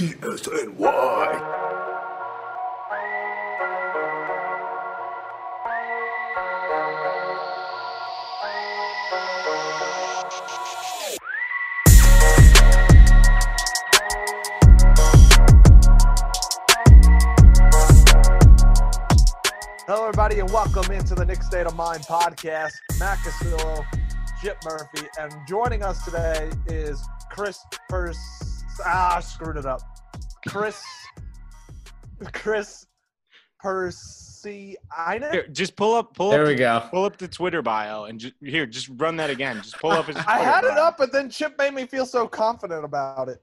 E-S-N-Y. Hello, everybody, and welcome into the Nick State of Mind podcast. Matt Castillo, Chip Murphy, and joining us today is Chris Pers. Ah, I screwed it up. Chris. Chris Percy. Here, just pull up, pull There up, we go. pull up the Twitter bio, and just here, just run that again. Just pull up his. I Twitter had it bio. up, but then Chip made me feel so confident about it,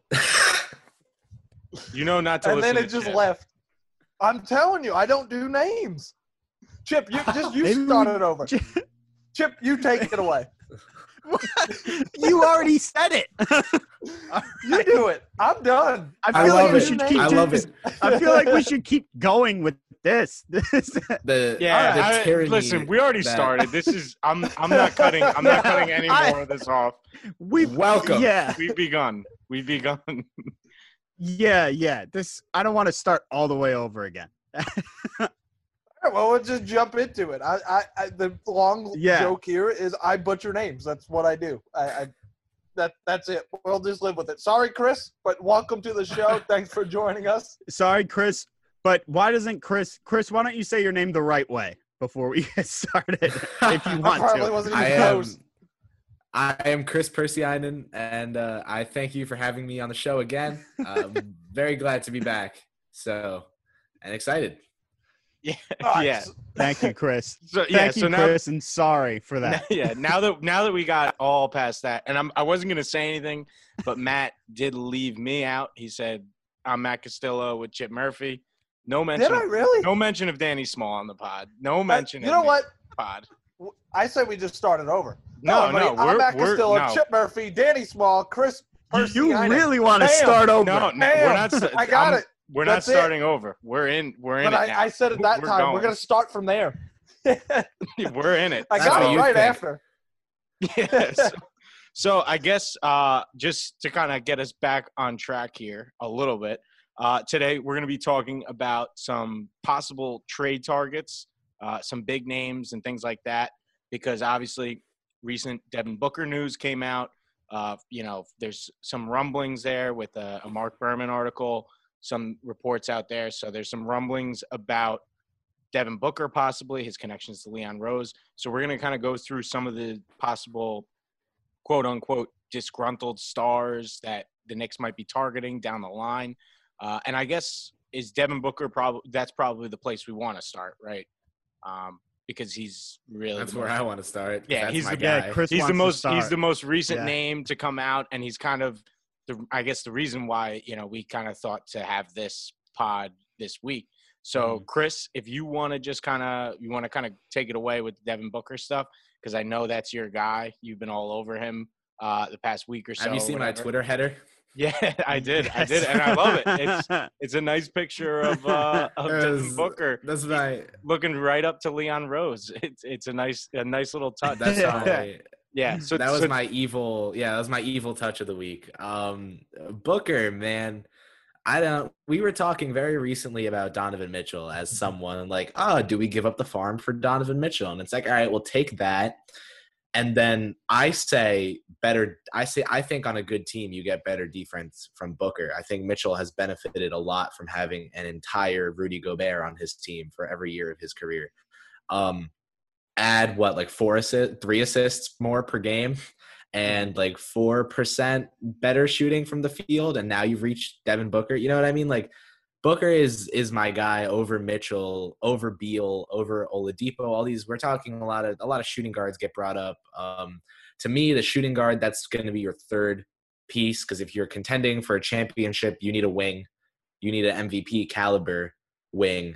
You know not to and listen. then it to just Chip. left. I'm telling you, I don't do names. Chip, you just you Maybe we- start it over. Chip, you take it away. You already said it. You do it. I'm done. I I feel like we it. should I keep. love doing- it. I feel like we should keep going with this. This. The Yeah, uh, the I- listen, we already that- started. This is. I'm. I'm not cutting. I'm not cutting any I- more of this off. We Welcome. Yeah, We've begun. We've begun. yeah, yeah. This. I don't want to start all the way over again. All right, well, we'll just jump into it. I, I, I the long Yeah. joke here is I butcher names. That's what I do. I, I that that's it. We'll just live with it. Sorry, Chris, but welcome to the show. Thanks for joining us. Sorry, Chris. But why doesn't Chris? Chris, why don't you say your name the right way before we get started? If you I want probably to. wasn't I even am, close. I am Chris Persianen, and uh, I thank you for having me on the show again. I'm very glad to be back. So, and excited. Yeah. All right, yeah. Thank you, Chris. So yeah. Thank so you, now. Chris, and sorry for that. yeah. Now that now that we got all past that, and I'm I wasn't gonna say anything, but Matt did leave me out. He said I'm Matt Castillo with Chip Murphy. No mention. Did I really? No mention of Danny Small on the pod. No Uh, mention. you know what? on Pod. I said we just started over. No, everybody, no, we're, I'm Matt we're Castillo, no. Chip Murphy, Danny Small, Chris. Percy You Heinen. really want to start over? No, no, Bam. we're not. I got I'm- it. We're That's not it. starting over. We're in. We're in But it. I, I said at that We're time going. we're gonna start from there. We're in it. That's got what it right think. after. Yes. so I guess uh, just to kind of get us back on track here a little bit, uh, today we're going to be talking about some possible trade targets, uh, some big names and things like that, because obviously recent Devin Booker news came out. Uh, you know, there's some rumblings there with a, a Marc Berman article, some reports out there. So there's some rumblings about Devin Booker possibly his connections to Leon Rose. So we're going to kind of go through some of the possible quote unquote disgruntled stars that the Knicks might be targeting down the line. Uh, and I guess is Devin Booker probably that's probably the place we want to start, right? Um, because he's really That's where most- I want to start. Yeah, he's the- guy. Yeah, Chris he's the most he's the most recent Yeah. name to come out and he's kind of the i guess the reason why you know we kind of thought to have this pod this week so Mhm. chris if you want to just kind of you want to kind of take it away with devin booker stuff because i know that's your guy you've been all over him uh the past week or so Have you seen my. Twitter header? yeah i did i did and i love it it's it's a nice picture of uh of devin booker That's my. looking right up to leon rose it's it's a nice a nice little touch That's Yeah. my. Yeah so that was so- my evil yeah that was my evil touch of the week. Um booker man i don't we were talking very recently about donovan mitchell as someone like oh do we give up the farm for donovan mitchell? And it's like all right we'll take that. And then i say better i say i think on a good team you get better defense from booker. I think mitchell has benefited a lot from having an entire rudy gobert on his team for every year of his career. Um add what like four assists, three assists more per game, and like four percent better shooting from the field, and now you've reached Devin Booker. You know what I mean? Like Booker is is my guy over Mitchell, over Beal, over Oladipo. All these we're talking a lot of a lot of shooting guards get brought up. Um, to me, the shooting guard that's going to be your third piece because if you're contending for a championship, you need a wing, you need an MVP caliber wing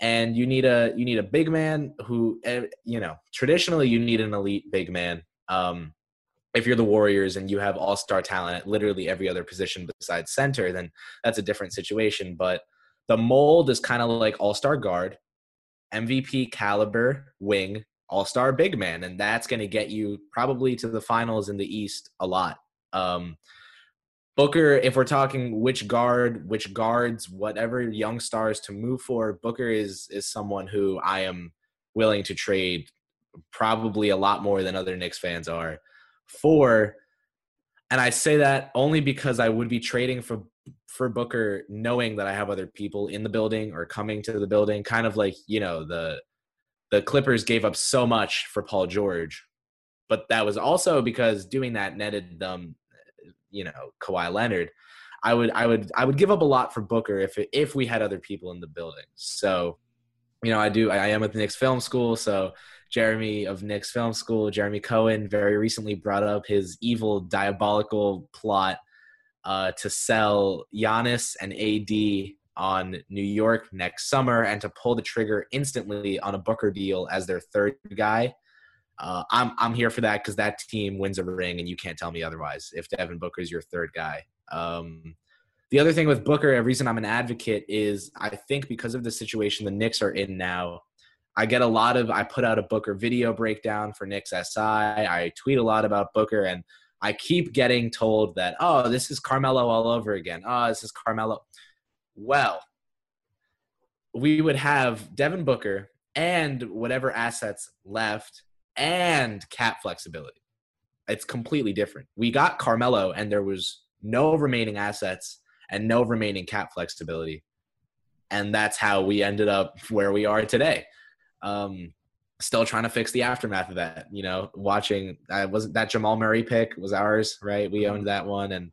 and you need a you need a big man who eh, you know traditionally you need an elite big man um if you're the warriors and you have all-star talent at literally every other position besides center then that's a different situation but the mold is kind of like all-star guard mvp caliber wing all-star big man and that's going to get you probably to the finals in the east a lot um Booker, if we're talking which guard, which guards, whatever young stars to move for, Booker is is someone who I am willing to trade probably a lot more than other Knicks fans are for. And I say that only because I would be trading for for Booker knowing that I have other people in the building or coming to the building, kind of like, you know, the the Clippers gave up so much for Paul George. But that was also because doing that netted them you know Kawhi Leonard, I would I would I would give up a lot for Booker if if we had other people in the building. So, you know, I do I am at the Knicks Film School, so Jeremy of Knicks Film School, Jeremy Cohen, very recently brought up his evil diabolical plot uh, to sell Giannis and AD on New York next summer and to pull the trigger instantly on a Booker deal as their third guy uh, I'm I'm here for that because that team wins a ring, and you can't tell me otherwise. If Devin Booker is your third guy, um, the other thing with Booker, a reason I'm an advocate is I think because of the situation the Knicks are in now, I get a lot of I put out a Booker video breakdown for Knicks SI. I tweet a lot about Booker, and I keep getting told that oh, this is Carmelo all over again. Oh, this is Carmelo. Well, we would have Devin Booker and whatever assets left and cap flexibility. It's completely different. We got Carmelo, and there was no remaining assets and no remaining cap flexibility. And that's how we ended up where we are today. Um, still trying to fix the aftermath of that. You know, watching uh, wasn't that Jamal Murray pick was ours, right? We owned that one, and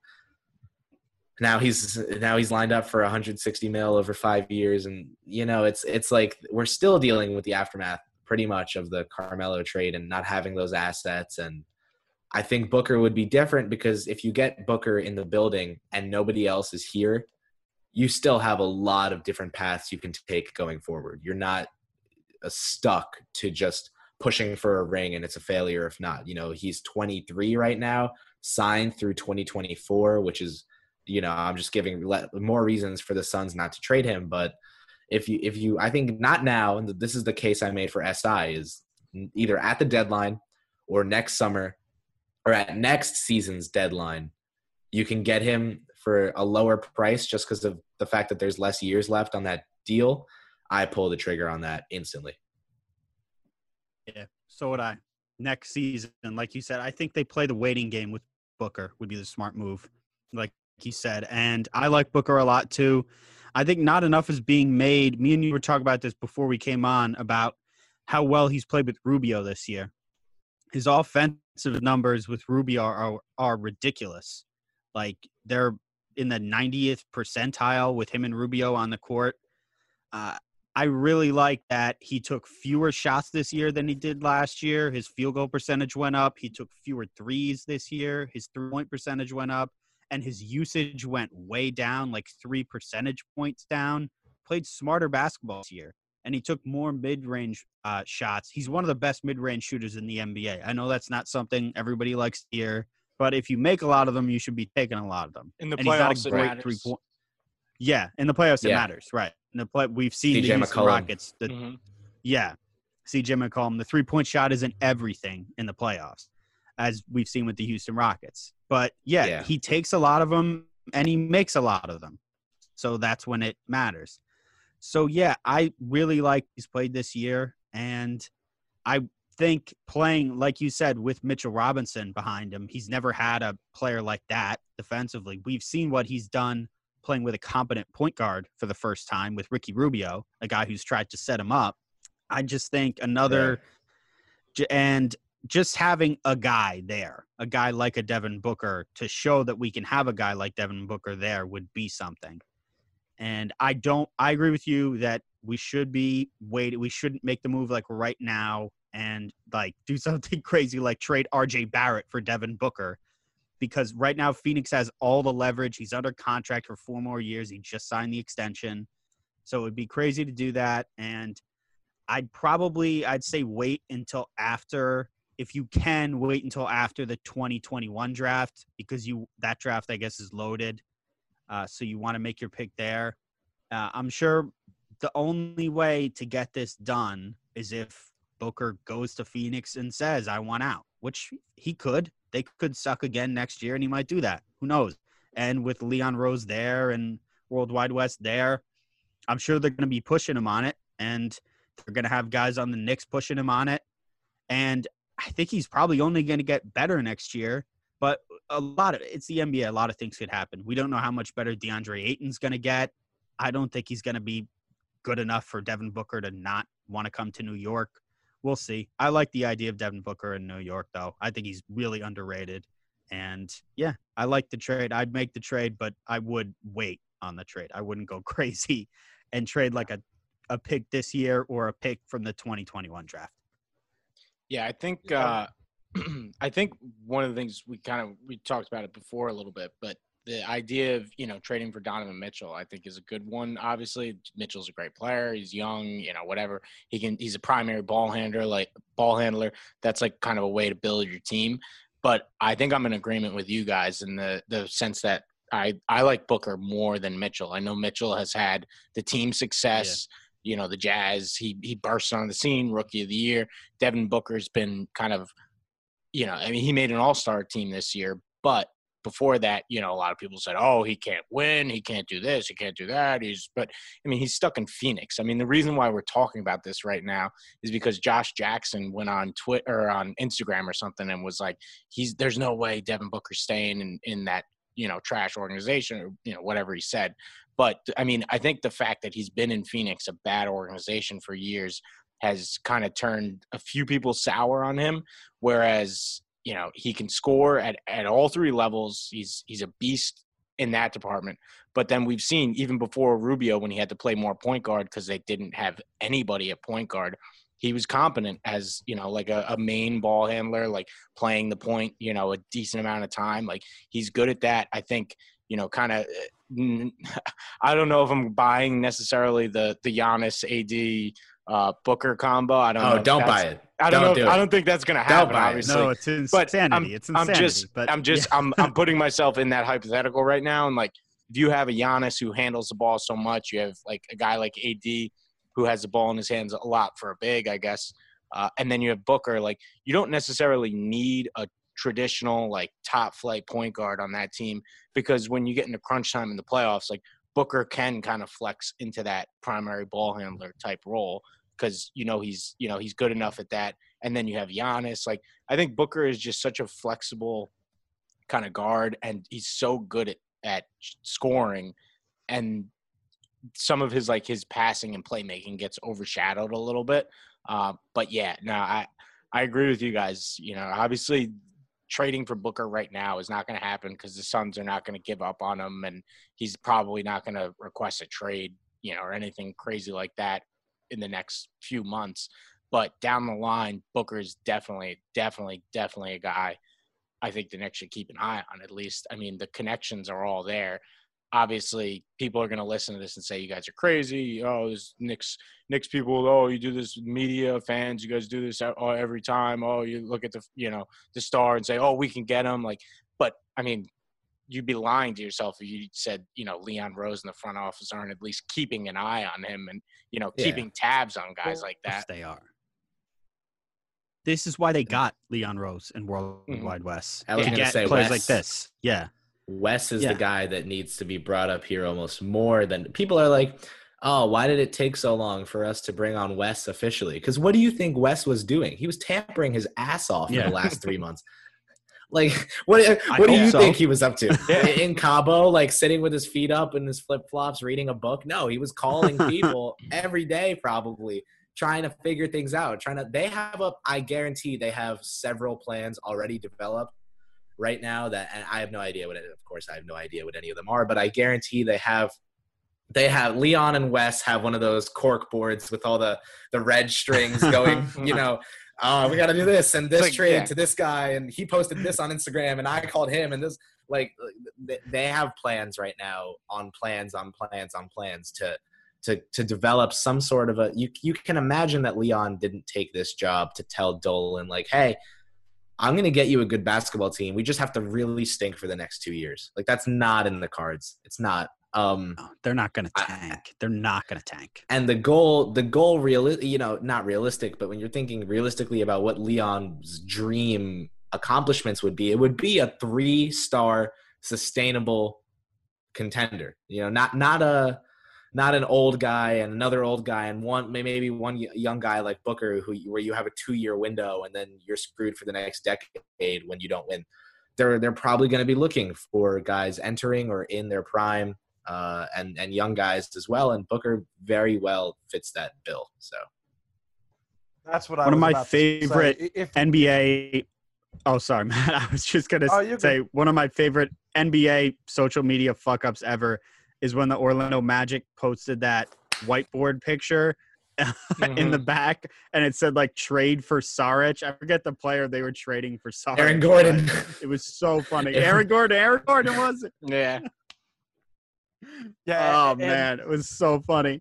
now he's now he's lined up for 160 mil over five years, and you know, it's it's like we're still dealing with the aftermath pretty much of the Carmelo trade and not having those assets. And I think Booker would be different because if you get Booker in the building and nobody else is here, you still have a lot of different paths you can take going forward. You're not uh, stuck to just pushing for a ring and it's a failure if not. You know, he's 23 right now, signed through 2024, which is, you know, I'm just giving more reasons for the Suns not to trade him, but if you if you I think not now, and this is the case I made for SI is either at the deadline or next summer or at next season's deadline, you can get him for a lower price just because of the fact that there's less years left on that deal. I pull the trigger on that instantly. Yeah, so would I. Next season, like you said, I think they play the waiting game with Booker would be the smart move, like he said. And I like Booker a lot too. I think not enough is being made. Me and you were talking about this before we came on about how well he's played with Rubio this year. His offensive numbers with Rubio are, are, are ridiculous. Like they're in the 90th percentile with him and Rubio on the court. Uh, I really like that he took fewer shots this year than he did last year. His field goal percentage went up. He took fewer threes this year. His three point percentage went up and his usage went way down, like three percentage points down. Played smarter basketball this year, and he took more mid-range uh, shots. He's one of the best mid-range shooters in the NBA. I know that's not something everybody likes to hear, but if you make a lot of them, you should be taking a lot of them. In the and playoffs, it matters. Three point. Yeah, in the playoffs, yeah. it matters, right? In the play, we've seen the Houston Rockets. The, mm-hmm. Yeah, CJ McCollum. The three-point shot isn't everything in the playoffs as we've seen with the Houston Rockets. But yeah, yeah, he takes a lot of them and he makes a lot of them. So that's when it matters. So yeah, I really like he's played this year and I think playing like you said with Mitchell Robinson behind him, he's never had a player like that defensively. We've seen what he's done playing with a competent point guard for the first time with Ricky Rubio, a guy who's tried to set him up. I just think another yeah. and just having a guy there, a guy like a Devin Booker, to show that we can have a guy like Devin Booker there would be something. And I don't, I agree with you that we should be waiting. We shouldn't make the move like right now and like do something crazy like trade RJ Barrett for Devin Booker because right now Phoenix has all the leverage. He's under contract for four more years. He just signed the extension. So it would be crazy to do that. And I'd probably, I'd say wait until after if you can wait until after the 2021 draft because you that draft I guess is loaded, uh, so you want to make your pick there. Uh, I'm sure the only way to get this done is if Booker goes to Phoenix and says I want out, which he could. They could suck again next year, and he might do that. Who knows? And with Leon Rose there and World Wide Wes there, I'm sure they're going to be pushing him on it. And they're going to have guys on the Knicks pushing him on it. And I think he's probably only going to get better next year. But a lot of it's the NBA. A lot of things could happen. We don't know how much better DeAndre Ayton's going to get. I don't think he's going to be good enough for Devin Booker to not want to come to New York. We'll see. I like the idea of Devin Booker in New York, though. I think he's really underrated. And yeah, I like the trade. I'd make the trade, but I would wait on the trade. I wouldn't go crazy and trade like a, a pick this year or a pick from the 2021 draft. Yeah, I think uh, I think one of the things we kind of we talked about it before a little bit, but the idea of you know trading for Donovan Mitchell, I think, is a good one. Obviously, Mitchell's a great player. He's young, you know, whatever. He can. He's a primary ball handler, like ball handler. That's like kind of a way to build your team. But I think I'm in agreement with you guys in the the sense that I I like Booker more than Mitchell. I know Mitchell has had the team success. Yeah you know the Jazz. He he burst on the scene, rookie of the year. Devin Booker's been kind of, you know, I mean, he made an All Star team this year, but before that, you know, a lot of people said, "Oh, he can't win. He can't do this. He can't do that." He's, but I mean, he's stuck in Phoenix. I mean, the reason why we're talking about this right now is because Josh Jackson went on Twitter or on Instagram or something and was like, "He's there's no way Devin Booker's staying in in that you know trash organization or you know whatever he said." But I mean, I think the fact that he's been in Phoenix, a bad organization for years, has kind of turned a few people sour on him. Whereas, you know, he can score at, at all three levels. He's he's a beast in that department. But then we've seen even before Rubio when he had to play more point guard because they didn't have anybody at point guard. He was competent as you know, like a, a main ball handler, like playing the point, you know, a decent amount of time. Like he's good at that. I think you know, kind of I don't know if I'm buying necessarily the the Giannis AD uh, Booker combo. I don't. Oh, know don't buy it. I don't, don't know. Do I don't think that's going to happen. Don't obviously, no, it's insanity. But I'm, it's insanity. I'm just, but, I'm just, yeah. I'm, I'm putting myself in that hypothetical right now, and like, if you have a Giannis who handles the ball so much, you have like a guy like AD who has the ball in his hands a lot for a big, I guess. Uh, and then you have Booker. Like, you don't necessarily need a traditional like top flight point guard on that team because when you get into crunch time in the playoffs, like Booker can kind of flex into that primary ball handler type role because you know he's you know he's good enough at that. And then you have Giannis. Like I think Booker is just such a flexible kind of guard, and he's so good at at scoring, and some of his like his passing and playmaking gets overshadowed a little bit. Uh, but yeah, no, I I agree with you guys. You know, obviously trading for Booker right now is not going to happen because the Suns are not going to give up on him, and he's probably not going to request a trade, you know, or anything crazy like that in the next few months. But down the line, Booker is definitely, definitely, definitely a guy I think the Knicks should keep an eye on. At least, I mean, the connections are all there obviously people are going to listen to this and say you guys are crazy oh this Knicks Knicks people oh you do this media fans you guys do this every time oh you look at the you know the star and say oh we can get him like but i mean you'd be lying to yourself if you said you know leon rose in the front office aren't at least keeping an eye on him and you know yeah. keeping tabs on guys like that they are this is why they got Leon Rose and World mm-hmm. Wide Wes. I was to get say players like this. Yeah. Wes is yeah. the guy that needs to be brought up here almost more than people are like, oh, why did it take so long for us to bring on Wes officially? Because what do you think Wes was doing? He was tampering his ass off yeah. in the last three months. Like, what what do you so. think he was up to yeah. in Cabo? Like sitting with his feet up in his flip flops, reading a book? No, he was calling people every day, probably trying to figure things out. Trying to. They have a. I guarantee they have several plans already developed right now that and I have no idea what it, of course I have no idea what any of them are, but I guarantee they have they have Leon and Wes have one of those cork boards with all the the red strings going, you know, uh, we got to do this and this like, trade yeah. to this guy and he posted this on Instagram and I called him and this like they have plans right now on plans on plans on plans to to to develop some sort of a you you can imagine that Leon didn't take this job to tell Dolan like hey I'm going to get you a good basketball team. We just have to really stink for the next two years. Like that's not in the cards. It's not. Um, no, they're not going to tank. I, they're not going to tank. And the goal, the goal, real, you know, not realistic, but when you're thinking realistically about what Leon's dream accomplishments would be, it would be a three-star sustainable contender. You know, not not a not an old guy and another old guy and one maybe one young guy like Booker who where you have a two year window and then you're screwed for the next decade when you don't win. They're they're probably going to be looking for guys entering or in their prime uh, and and young guys as well. And Booker very well fits that bill. So that's what I one of my favorite if, NBA. Oh, sorry, man. I was just gonna oh, say one of my favorite NBA social media fuck ups ever is when the Orlando Magic posted that whiteboard picture mm-hmm. in the mm-hmm. back and it said like trade for Saric. I forget the player they were trading for Saric. Aaron Gordon. It was so funny. Aaron Gordon. Aaron Gordon was it? Yeah. Yeah. Oh and, man, it was so funny.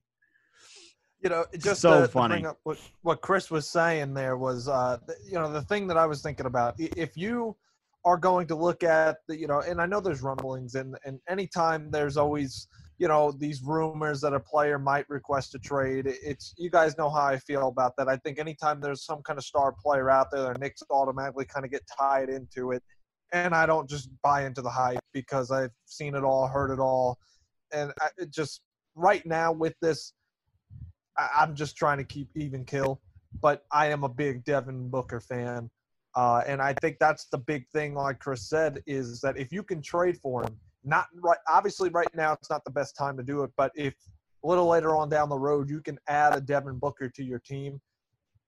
You know, just so to, funny. To bring up what what Chris was saying there was, uh, you know, the thing that I was thinking about. If you are going to look at the, you know, and I know there's rumblings, and and anytime there's always you know these rumors that a player might request a trade it's you guys know how i feel about that. I think anytime there's some kind of star player out there the knicks automatically kind of get tied into it. And i don't just buy into the hype because i've seen it all heard it all. And I, it just right now with this, I, am just trying to keep even kill. But I am a big Devin Booker fan, uh, and I think that's the big thing. Like Chris said, is that if you can trade for him, not right. Obviously, right now it's not the best time to do it. But if a little later on down the road you can add a Devin Booker to your team,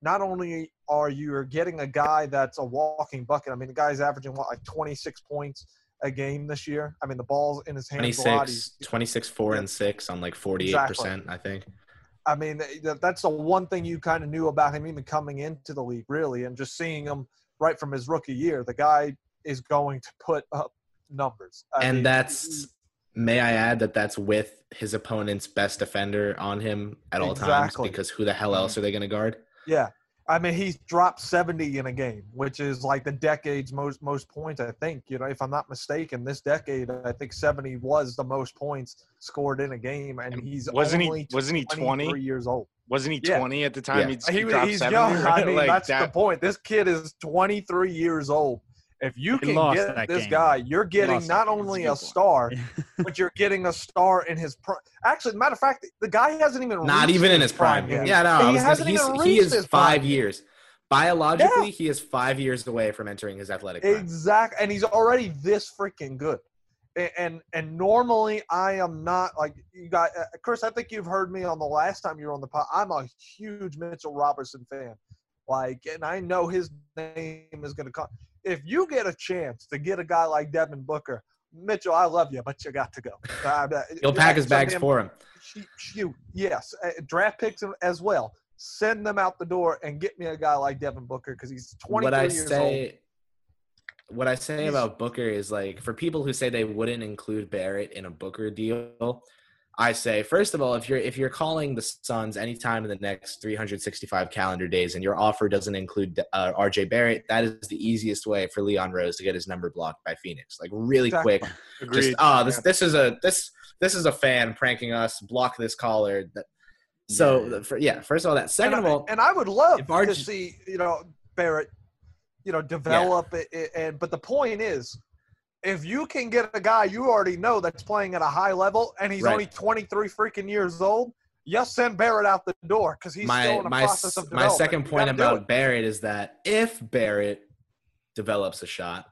not only are you getting a guy that's a walking bucket. I mean, the guy's averaging what like 26 points a game this year. I mean, the ball's in his hands 26, 26 4 yeah. and 6 on like 48%, exactly. I think. I mean, that's the one thing you kind of knew about him even coming into the league, really, and just seeing him right from his rookie year. The guy is going to put up numbers. I and mean, that's, may I add that that's with his opponent's best defender on him at all exactly. times because who the hell else mm-hmm. are they going to guard? Yeah. I mean, he's dropped 70 in a game, which is like the decade's most most points. I think you know, if I'm not mistaken, this decade I think 70 was the most points scored in a game, and he's wasn't he wasn't he 20 years old? Wasn't he 20 yeah. at the time? Yeah. He, he's 70, young. Right? I mean, like that's that. the point. This kid is 23 years old. If you can get this game. guy, you're getting not only a, a star, but you're getting a star in his prime. Actually, matter of fact, the guy hasn't even not even in his prime. prime yeah, no, he, hasn't even he is five prime. years. Biologically, yeah. he is five years away from entering his athletic prime. Exactly, and he's already this freaking good. And, and normally I am not like you got uh, Chris. I think you've heard me on the last time you were on the pod. I'm a huge Mitchell Robinson fan. Like, and I know his name is going to come if you get a chance to get a guy like Devin Booker, Mitchell, I love you, but you got to go. Uh, He'll pack his bags him, for him. Shoot, yes, uh, draft picks as well. Send them out the door and get me a guy like Devin Booker because he's 23 what I years say, old. What I say about Booker is like for people who say they wouldn't include Barrett in a Booker deal, I say, first of all, if you're if you're calling the Suns anytime in the next 365 calendar days and your offer doesn't include uh, RJ Barrett, that is the easiest way for Leon Rose to get his number blocked by Phoenix. Like really exactly. quick, Agreed. just oh this this is a this this is a fan pranking us. Block this caller. That, so yeah. For, yeah, first of all, that. Second and of all, and I would love RJ, to see you know Barrett, you know, develop yeah. it. And but the point is, if you can get a guy you already know that's playing at a high level and he's right. only 23 freaking years old, you send Barrett out the door because he's my, still in the my, process of development. My second point about Barrett is that if Barrett develops a shot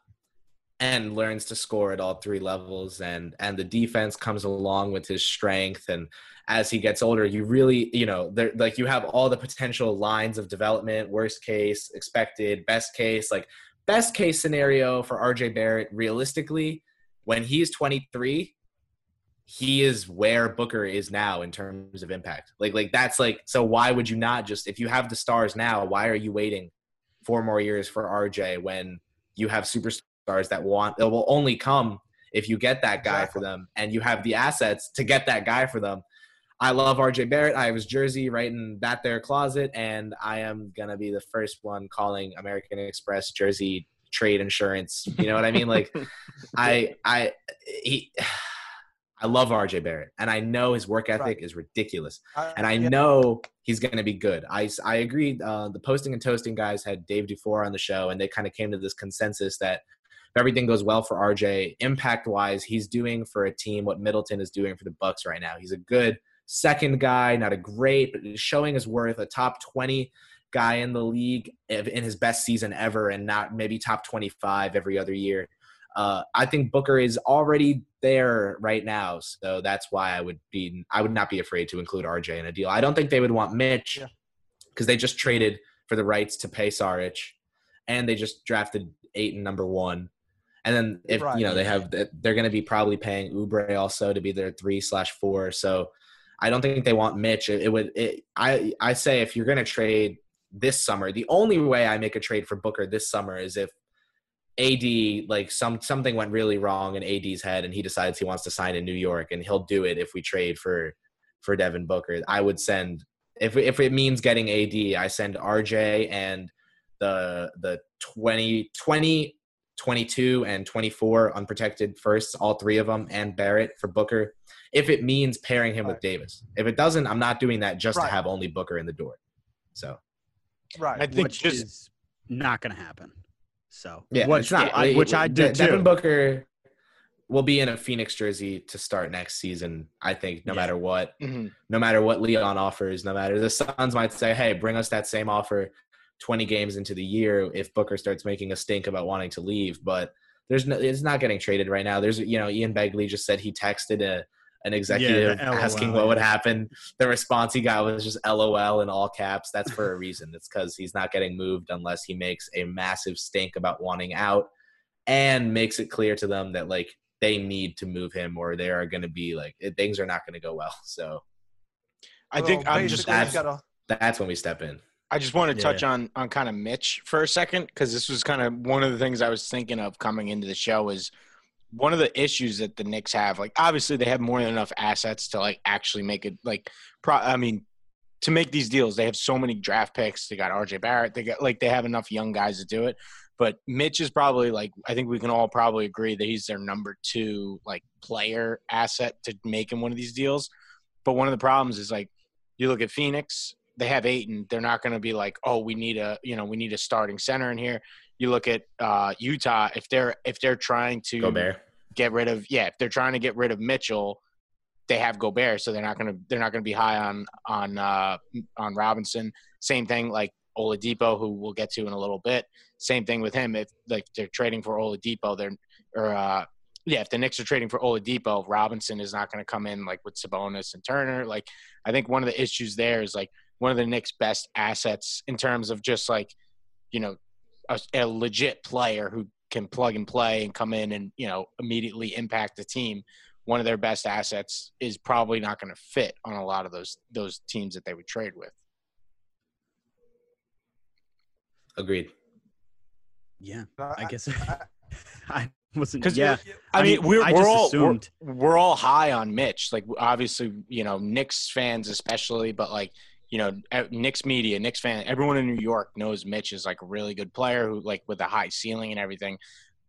and learns to score at all three levels and and the defense comes along with his strength and as he gets older you really you know there like you have all the potential lines of development worst case expected best case like best case scenario for RJ Barrett, realistically, when he's 23, he is where Booker is now in terms of impact. Like, like that's like, so why would you not just, if you have the stars now, why are you waiting four more years for RJ when you have superstars that want, it will only come if you get that guy exactly. for them and you have the assets to get that guy for them. I love RJ Barrett. I have his jersey right in that there closet, and I am gonna be the first one calling American Express jersey trade insurance. You know what I mean? Like, I I he. I love RJ Barrett, and I know his work ethic right. is ridiculous, and I yeah. know he's going to be good. I, I agree. Uh, the posting and toasting guys had Dave Dufour on the show, and they kind of came to this consensus that if everything goes well for RJ, impact wise, he's doing for a team what Middleton is doing for the Bucks right now. He's a good second guy, not a great, but showing his worth, a top 20 guy in the league in his best season ever, and not maybe top 25 every other year. Uh, I think Booker is already there right now, so that's why I would be I would not be afraid to include RJ in a deal. I don't think they would want Mitch because yeah. they just traded for the rights to pay Saric, and they just drafted Ayton number one. And then if right. you know they have they're going to be probably paying Oubre also to be their three slash four. So I don't think they want Mitch. It, it would. It, I I say if you're going to trade this summer, the only way I make a trade for Booker this summer is if AD like some something went really wrong in AD's head and he decides he wants to sign in New York and he'll do it if we trade for for Devin Booker. I would send if if it means getting AD, I send RJ and the the 20 20 22 and 24 unprotected firsts, all three of them, and Barrett for Booker. If it means pairing him right. with Davis, if it doesn't, I'm not doing that just right. to have only Booker in the door. So, right, I think which just is not going to happen. So yeah, which, not, I, which I did Devin too. Booker will be in a Phoenix jersey to start next season. I think no yeah. matter what, mm-hmm. no matter what Leon offers, no matter the Suns might say, "Hey, bring us that same offer." 20 games into the year if Booker starts making a stink about wanting to leave. But there's no, it's not getting traded right now. There's, you know, Ian Begley just said he texted a, an executive yeah, asking what would happen. The response he got was just LOL in all caps. That's for a reason. It's because he's not getting moved unless he makes a massive stink about wanting out and makes it clear to them that like they need to move him or they are going to be like things are not going to go well. So I think well, I'm just that's, that's when we step in. I just want to touch yeah. on on kind of Mitch for a second because this was kind of one of the things I was thinking of coming into the show is one of the issues that the Knicks have. Like, obviously, they have more than enough assets to like actually make it. Like, pro, I mean, to make these deals, they have so many draft picks. They got R.J. Barrett. They got like they have enough young guys to do it. But Mitch is probably like I think we can all probably agree that he's their number two like player asset to making one of these deals. But one of the problems is like you look at Phoenix, they have Ayton. They're not going to be like, oh, we need a you know we need a starting center in here. You look at uh, Utah if they're if they're trying to Gobert. get rid of yeah if they're trying to get rid of Mitchell, they have Gobert, so they're not going to they're not going to be high on on uh, on Robinson. Same thing like Oladipo, who we'll get to in a little bit. Same thing with him. If like they're trading for Oladipo, they're or uh, yeah, if the Knicks are trading for Oladipo, Robinson is not going to come in like with Sabonis and Turner. Like I think one of the issues there is like one of the Knicks' best assets in terms of just like, you know, a, a, legit player who can plug and play and come in and you know immediately impact the team. One of their best assets is probably not going to fit on a lot of those those teams that they would trade with. Agreed. Yeah, uh, I guess I wasn't. Because yeah, I, I mean, mean, we're, I we're all we're, we're all high on Mitch. Like obviously, you know, Knicks fans especially, but like you know, Knicks media, Knicks fan, everyone in New York knows Mitch is like a really good player who like with a high ceiling and everything.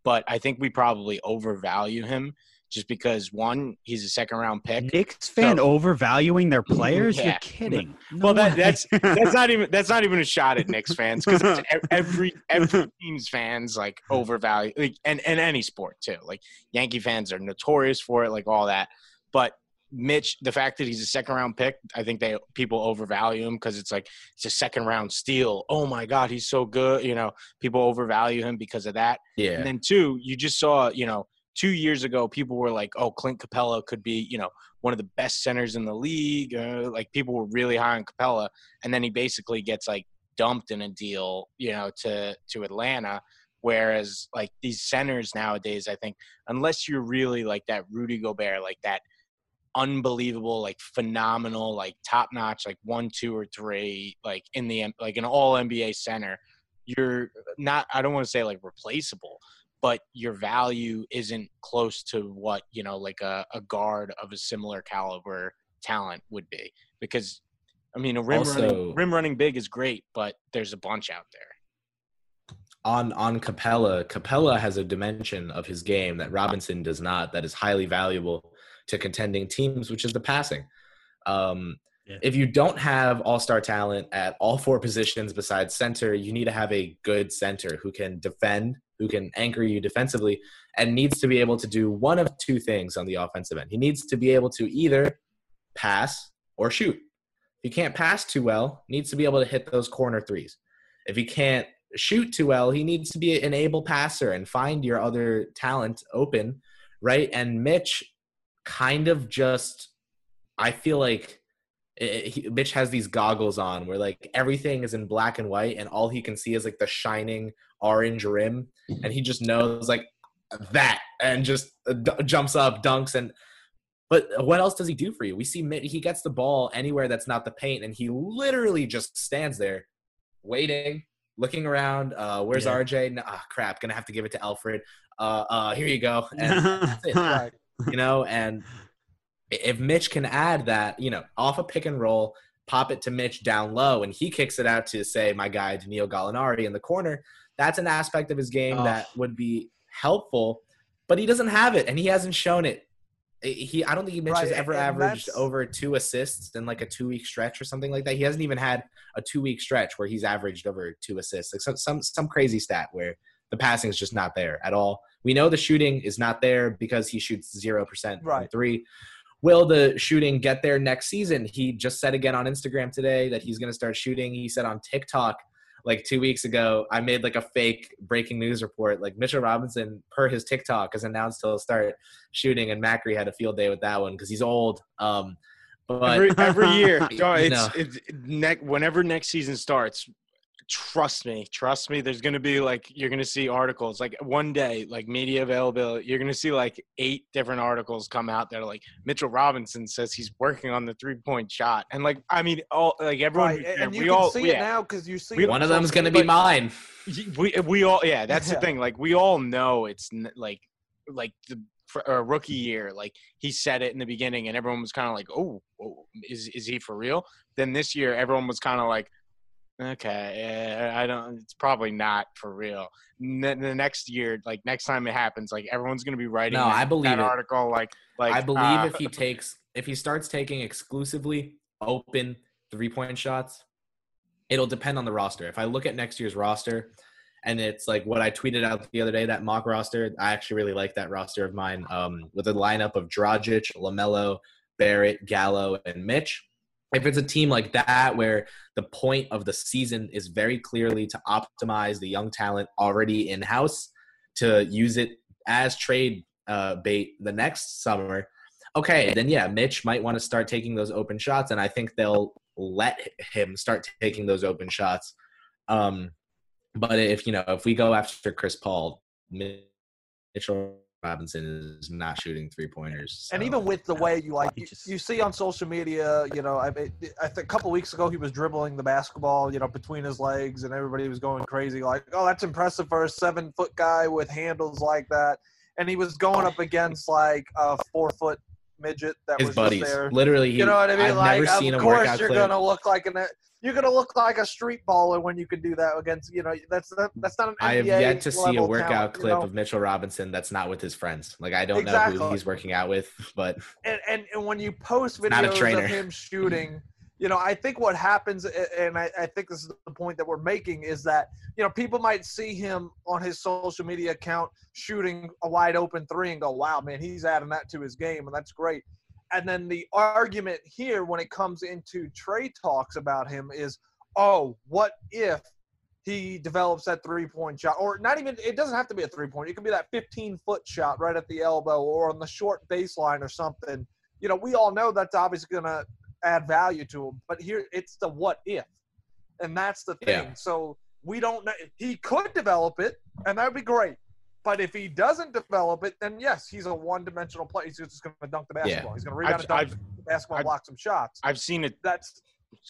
But I think we probably overvalue him just because one, he's a second round pick. Knicks fan so, overvaluing their players? Yeah. You're kidding. No well, that, that's that's not even that's not even a shot at Knicks fans because every every team's fans like overvalue like and and any sport too. Like Yankee fans are notorious for it, like all that. But Mitch, the fact that he's a second round pick, I think they people overvalue him because it's like it's a second round steal. Oh my God, he's so good. You know, people overvalue him because of that. Yeah. And then two, you just saw, you know, two years ago, people were like, "Oh, Clint Capela could be, you know, one of the best centers in the league." Uh, like people were really high on Capela, and then he basically gets like dumped in a deal, you know, to to Atlanta. Whereas like these centers nowadays, I think unless you're really like that Rudy Gobert, like that unbelievable, like phenomenal, like top notch, like one, two, or three, like in the like an all NBA center, you're not. I don't want to say like replaceable, but your value isn't close to what you know, like a, a guard of a similar caliber talent would be. Because I mean, a rim also, running rim running big is great, but there's a bunch out there. On on Capela, Capela has a dimension of his game that Robinson does not. That is highly valuable to contending teams, which is the passing. Um, yeah. If you don't have all star talent at all four positions besides center, you need to have a good center who can defend who can anchor you defensively, and needs to be able to do one of two things on the offensive end. He needs to be able to either pass or shoot. If he can't pass too well, needs to be able to hit those corner threes. If he can't shoot too well, he needs to be an able passer and find your other talent open, right? And Mitch kind of just, I feel like it, he, Mitch has these goggles on where like everything is in black and white, and all he can see is like the shining orange rim, and he just knows like that, and just uh, d- jumps up, dunks, and. But what else does he do for you? We see Mitch, he gets the ball anywhere that's not the paint, and he literally just stands there, waiting, looking around. Uh, where's yeah. RJ? No, oh, crap, gonna have to give it to Alfred. Uh, uh, here you go. And you know, and if Mitch can add that, you know, off a pick and roll, pop it to Mitch down low, and he kicks it out to say my guy Danilo Gallinari in the corner, that's an aspect of his game oh. that would be helpful. But he doesn't have it, and he hasn't shown it. He, I don't think Mitch right, has ever averaged over two assists in like a two week stretch or something like that. He hasn't even had a two week stretch where he's averaged over two assists, like some some some crazy stat where the passing is just not there at all. We know the shooting is not there because he shoots zero percent right. from three. Will the shooting get there next season? He just said again on Instagram today that he's going to start shooting. He said on TikTok like two weeks ago, I made like a fake breaking news report. Like Mitchell Robinson, per his TikTok, has announced he'll start shooting, and Macri had a field day with that one because he's old. Um, but every, every year, it's, it's, it's whenever next season starts, trust me trust me there's going to be like you're going to see articles like one day like media availability you're going to see like eight different articles come out that are like mitchell robinson says he's working on the three point shot and like i mean all like everyone right. and you we can all, see it now because you see one of them's going to be mine we, we all yeah that's the thing like we all know it's like like the for a rookie year, like he said it in the beginning, and everyone was kind of like, "Oh, oh, is is he for real?" Then this year, everyone was kind of like, Okay, I don't. It's probably not for real. the next year, like next time it happens, like everyone's gonna be writing. No, that, I believe that article. Like, like I believe uh, if he takes, if he starts taking exclusively open three point shots, it'll depend on the roster. If I look at next year's roster, and it's like what I tweeted out the other day, that mock roster, I actually really like that roster of mine, um, with a lineup of Dragic, Lamelo, Barrett, Gallo, and Mitch if it's a team like that where the point of the season is very clearly to optimize the young talent already in house to use it as trade uh, bait the next summer okay then yeah mitch might want to start taking those open shots and i think they'll let him start taking those open shots. Um, but if you know if we go after chris paul Mitch mitchell Robinson is not shooting three pointers. So, and even with the way you like, you, you, see on social media, you know, I, I think a couple weeks ago he was dribbling the basketball, you know, between his legs, and everybody was going crazy, like, oh, that's impressive for a seven foot guy with handles like that. And he was going up against like a four foot midget that his was buddies. there. Literally, you know what I mean? I've like, never seen of course you're gonna look like an you're gonna look like a street baller when you can do that against you know that's not, that's not an. NBA I have yet to see a workout talent, clip you know? of Mitchell Robinson that's not with his friends. Like I don't exactly. know who he's working out with, but and and, and when you post videos of him shooting. you know, I think what happens, and I, I, think this is the point that we're making, is that, you know, people might see him on his social media account shooting a wide open three and go, wow, man, he's adding that to his game, and that's great. And then the argument here when it comes into trade talks about him is, oh, what if he develops that three point shot? Or not even, it doesn't have to be a three point. It could be that 15 foot shot right at the elbow or on the short baseline or something. You know, we all know that's obviously going to add value to him. But here, it's the what if. And that's the thing. Yeah. So we don't know. He could develop it, and that would be great. But if he doesn't develop it, then yes, he's a one-dimensional player. He's just going to dunk the basketball. Yeah. He's going to rebound I've, and dunk I've, the basketball, I've, block some shots. I've seen it. That's.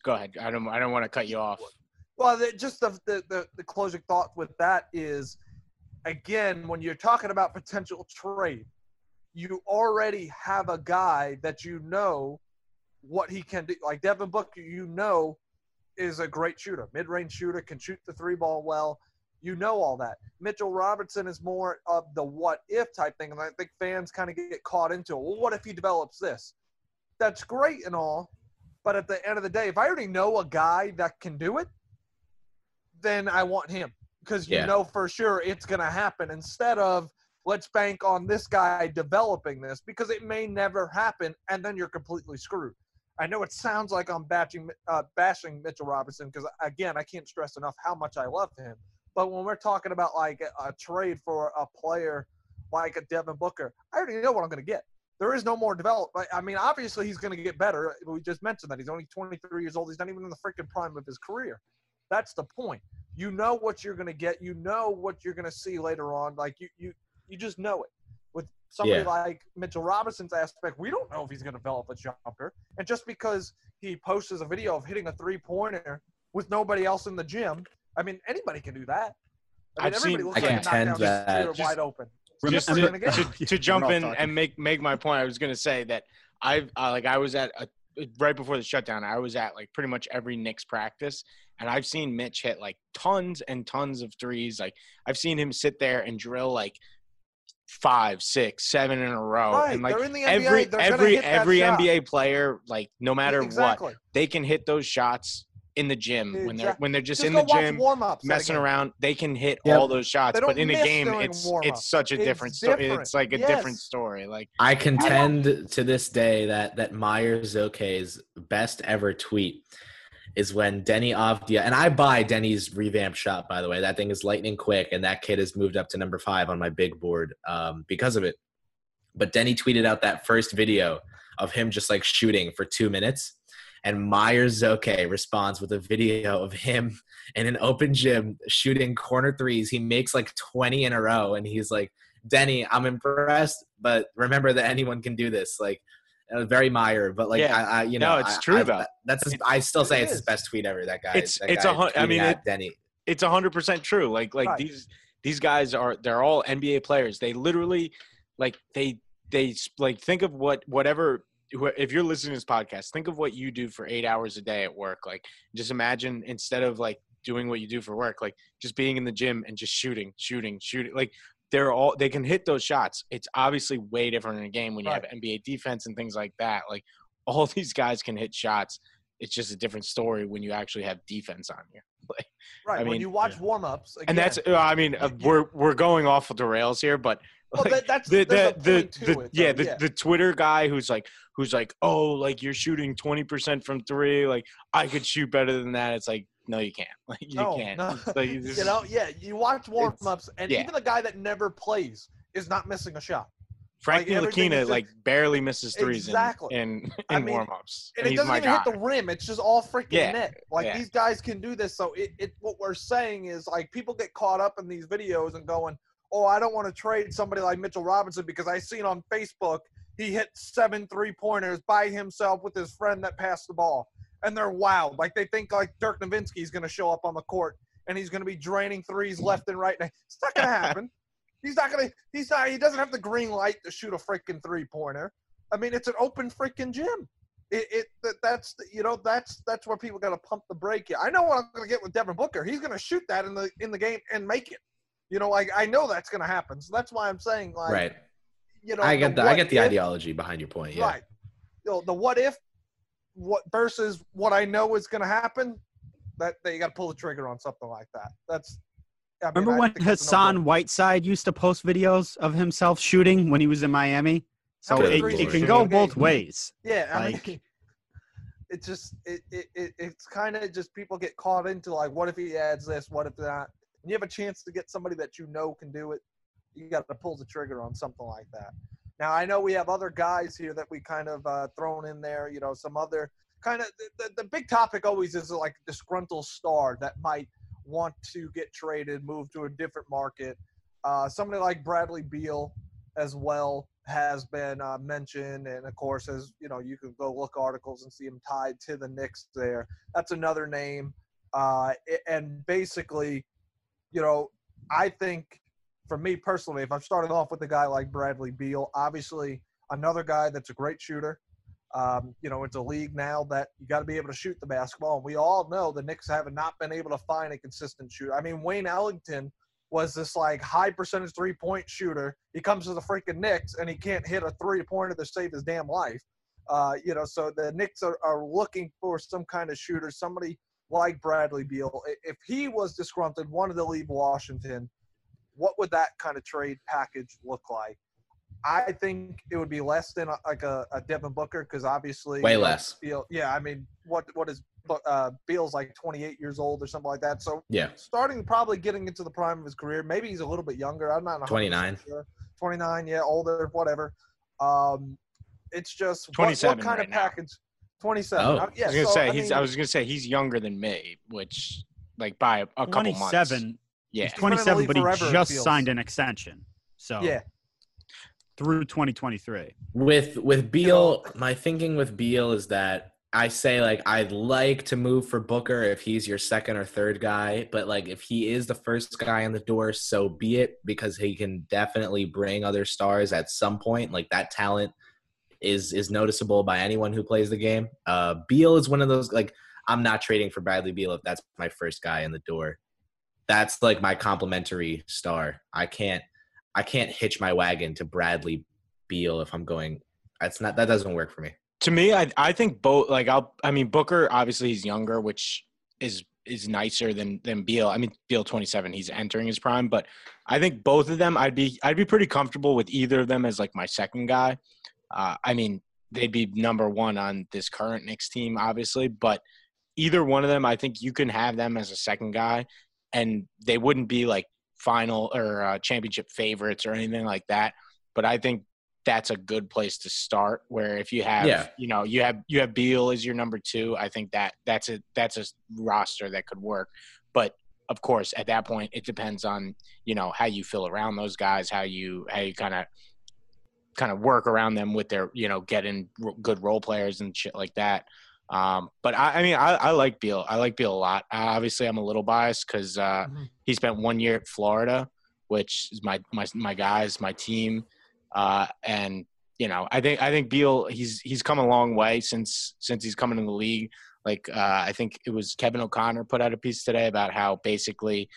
Go ahead. I don't. I don't want to cut you off. Well, the, just the, the the the closing thought with that is, again, when you're talking about potential trade, you already have a guy that you know what he can do. Like Devin Booker, you know, is a great shooter, mid-range shooter, can shoot the three ball well. You know all that. Mitchell Robertson is more of the what if type thing, and I think fans kind of get caught into it. Well, what if he develops this? That's great and all, but at the end of the day, if I already know a guy that can do it, then I want him because you yeah. know for sure it's going to happen instead of let's bank on this guy developing this because it may never happen and then you're completely screwed. I know it sounds like I'm bashing, uh, bashing Mitchell Robinson because, again, I can't stress enough how much I love him. But when we're talking about like a, a trade for a player like a Devin Booker, I already know what I'm going to get. There is no more development. I mean, obviously he's going to get better. We just mentioned that he's only 23 years old. He's not even in the freaking prime of his career. That's the point. You know what you're going to get. You know what you're going to see later on. Like you, you, you just know it. With somebody yeah. like Mitchell Robinson's aspect, we don't know if he's going to develop a jumper. And just because he posts a video of hitting a three pointer with nobody else in the gym, I mean, anybody can do that. I mean, I've seen. I like contend that just, wide open. Just to, to, to jump in and make make my point, I was going to say that I've uh, like I was at a, right before the shutdown. I was at like pretty much every Knicks practice, and I've seen Mitch hit like tons and tons of threes. Like I've seen him sit there and drill like five, six, seven in a row. Right. And like NBA, every every every NBA player, like no matter exactly. what, they can hit those shots in the gym exactly. when they're when they're just, just in the gym messing around they can hit yep. all those shots but in the game it's it's such a different story it's like a yes. different story like i contend I to this day that that myers ok's best ever tweet is when Deni Avdija and I buy Deni's revamped shot. By the way, that thing is lightning quick, and that kid has moved up to number five on my big board um, because of it. But Deni tweeted out that first video of him just like shooting for two minutes, and Myers Zoke responds with a video of him in an open gym shooting corner threes. He makes like 20 in a row, and he's like, Deni, I'm impressed, but remember that anyone can do this. Like, Uh, very Meyer, but like yeah. I, I, you know, no, it's true I, though. That's his, I still say it's his best tweet ever. That guy. It's that it's guy a I mean, it, Deni. It's a hundred percent true. Like like right. these these guys are they're all NBA players. They literally like they they like think of what whatever if you're listening to this podcast, think of what you do for eight hours a day at work. Like, just imagine instead of like doing what you do for work, like just being in the gym and just shooting, shooting, shooting. Like, they're all they can hit those shots. It's obviously way different in a game when you right. have NBA defense and things like that. Like, all these guys can hit shots. It's just a different story when you actually have defense on you. Like, right. I mean, when you watch yeah. warm ups, and that's I mean, uh, we're we're going off of the rails here, but well, that, that's the the the, the it, yeah, the, yeah the Twitter guy who's like who's like oh like you're shooting twenty percent from three like I could shoot better than that. It's like no you can't like you no, can't no. like, you know yeah you watch warm ups and yeah. even the guy that never plays is not missing a shot. Frankie like, Ntilikina like barely misses threes exactly. in, in, in mean, warm-ups. And, and it doesn't even guy. hit the rim. It's just all freaking yeah. net. Like yeah. these guys can do this. So it, it what we're saying is like people get caught up in these videos and going, oh, I don't want to trade somebody like Mitchell Robinson because I seen on Facebook he hit seven three pointers by himself with his friend that passed the ball. And they're wild. Like they think like Dirk Nowitzki is going to show up on the court and he's going to be draining threes left and right. It's not going to happen. he's not going to, he's not, he doesn't have the green light to shoot a freaking three pointer. I mean, it's an open freaking gym. It, it that, that's you know that's that's where people got to pump the brake. I know what I'm going to get with Devin Booker. He's going to shoot that in the in the game and make it. You know, like I know that's going to happen. So that's why I'm saying, like, right. You know, I get the, the I get the if, ideology behind your point. Yeah. Right. You know, the what if, what versus what I know is going to happen. That, that you got to pull the trigger on something like that. That's. I mean, Remember when Hassan Whiteside used to post videos of himself shooting when he was in Miami? So it, it, can go both ways. Yeah, I like, mean, it just it, it, it it's kind of just people get caught into like, what if he adds this? What if that? and you have a chance to get somebody that you know can do it, you got to pull the trigger on something like that. Now I know we have other guys here that we kind of uh, thrown in there. You know, some other kind of the, the, the big topic always is like disgruntled star that might want to get traded, move to a different market. Uh, somebody like Bradley Beal as well has been uh, mentioned, and of course, as you know, you can go look articles and see him tied to the Knicks. There, that's another name. Uh, and basically, you know, I think for me personally, if I'm starting off with a guy like Bradley Beal, obviously another guy that's a great shooter. Um, you know, it's a league now that you got to be able to shoot the basketball. And we all know the Knicks have not been able to find a consistent shooter. I mean, Wayne Ellington was this like high percentage three point shooter. He comes to the freaking Knicks and he can't hit a three pointer to save his damn life. Uh, you know, so the Knicks are, are looking for some kind of shooter, somebody like Bradley Beal, if he was disgruntled, wanted to leave Washington, what would that kind of trade package look like? I think it would be less than a, like a, a Devin Booker because obviously way less. Beal, yeah, I mean, what what is uh, Beal's like 28 years old or something like that. So yeah, starting probably getting into the prime of his career. Maybe he's a little bit younger. I'm not 29. Sure. 29, yeah, older, whatever. Um, it's just 27 what, what kind right of package? Now. 27. Oh. Uh, yeah, I was gonna so, say I he's. I was gonna say he's younger than me, which like by a, a couple 27. months. Yeah, He's 27, but he just signed an extension. So yeah, through 2023. With with Beal, my thinking with Beal is that I say like I'd like to move for Booker if he's your second or third guy, but like if he is the first guy in the door, so be it because he can definitely bring other stars at some point. Like that talent is is noticeable by anyone who plays the game. Uh Beal is one of those like I'm not trading for Bradley Beal if that's my first guy in the door. That's like my complimentary star. I can't I can't hitch my wagon to Bradley Beal if I'm going. That's not that doesn't work for me. To me, I I think both. Like I'll. I mean, Booker obviously he's younger, which is is nicer than than Beal. I mean, Beal 27, he's entering his prime, but I think both of them, I'd be I'd be pretty comfortable with either of them as like my second guy. Uh, I mean, they'd be number one on this current Knicks team, obviously, but either one of them, I think you can have them as a second guy, and they wouldn't be like final or uh, championship favorites or anything like that. But I think that's a good place to start. Where if you have, Yeah. you know, you have you have Beal as your number two. I think that that's a that's a roster that could work. But of course, at that point, it depends on you know how you feel around those guys, how you how you kind of kind of work around them with their you know getting r- good role players and shit like that. Um, but I, I mean, I, I like Beal. I like Beal a lot. Uh, obviously, I'm a little biased because uh, Mhm. he spent one year at Florida, which is my my my guys, my team, uh, and you know, I think I think Beal he's he's come a long way since since he's coming in the league. Like uh, I think it was Kevin O'Connor put out a piece today about how basically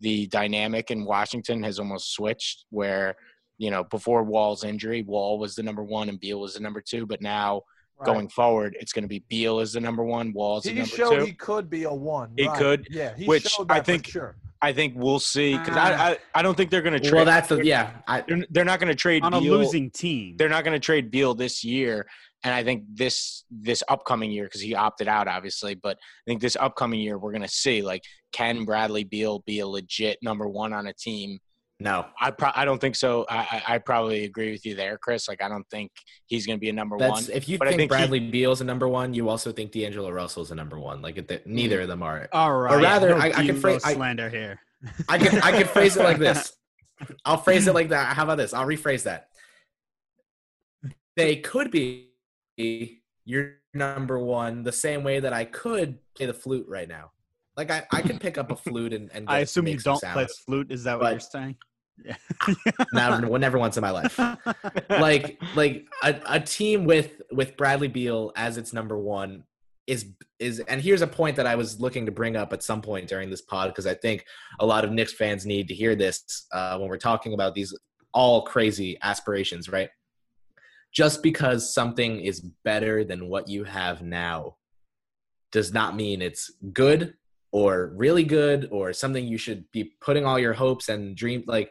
the dynamic in Washington has almost switched, where you know before Wall's injury, Wall was the number one and Beal was the number two, but now right. going forward, it's going to be Beal as the number one, Wall's the He number showed two. he could be a one. He right. could, Yeah, he which showed I that for think- sure. I think we'll see because I, ah. I I don't think they're going to trade. Well, that's the yeah. I, they're, they're not going to trade On a Beal. losing team. They're not going to trade Beal this year, and I think this this upcoming year because he opted out obviously, but I think this upcoming year we're going to see like can Bradley Beal be a legit number one on a team? No, I pro- I don't think so. I, I I probably agree with you there, Chris. Like I don't think he's going to be a number one. if you but I think, think he- Bradley Beal's a number one, you also think D'Angelo Russell's a number one. Like it, neither mm. of them are. All right. rather, no I- I can D'Lo phrase- I- slander here. I can I can phrase it like this. I'll phrase it like that. How about this? I'll rephrase that. They could be your number one the same way that I could play the flute right now. Like I, I could pick up a flute and, and I assume you don't play the flute. Is that what you're saying? Yeah. Never, never once in my life. like like a, a team with with Bradley Beal as its number one is is and here's a point that I was looking to bring up at some point during this pod because I think a lot of Knicks fans need to hear this uh, when we're talking about these all crazy aspirations, right? Just because something is better than what you have now does not mean it's good or really good or something you should be putting all your hopes and dream like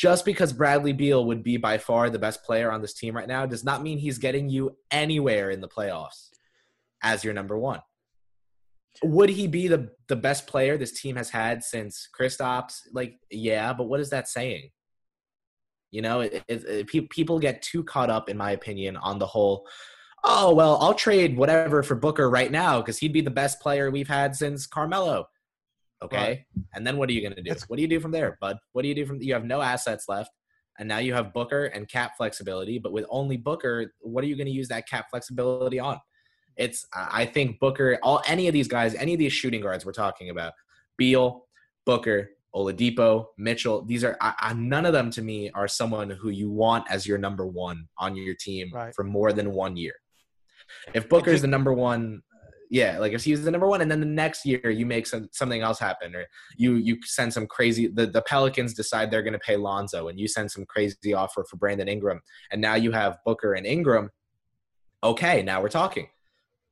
just because Bradley Beal would be by far the best player on this team right now does not mean he's getting you anywhere in the playoffs as your number one. Would he be the the best player this team has had since Kristaps? Like, yeah, but what is that saying? You know, it, it, it, pe- people get too caught up, in my opinion, on the whole. Oh well, I'll trade whatever for Booker right now because he'd be the best player we've had since Carmelo. Okay, Right. and then what are you going to do? What do you do from there, bud? What do you do from? You have no assets left, and now you have Booker and cap flexibility. But with only Booker, what are you going to use that cap flexibility on? It's I I think Booker, all any of these guys, any of these shooting guards we're talking about, Beal, Booker, Oladipo, Mitchell. These are I, I, none of them to me are someone who you want as your number one on your team Right. for more than one year. If Booker's the number one, yeah, like if he's the number one, and then the next year you make some, something else happen, or you you send some crazy. The, the Pelicans decide they're going to pay Lonzo, and you send some crazy offer for Brandon Ingram, and now you have Booker and Ingram. Okay, now we're talking.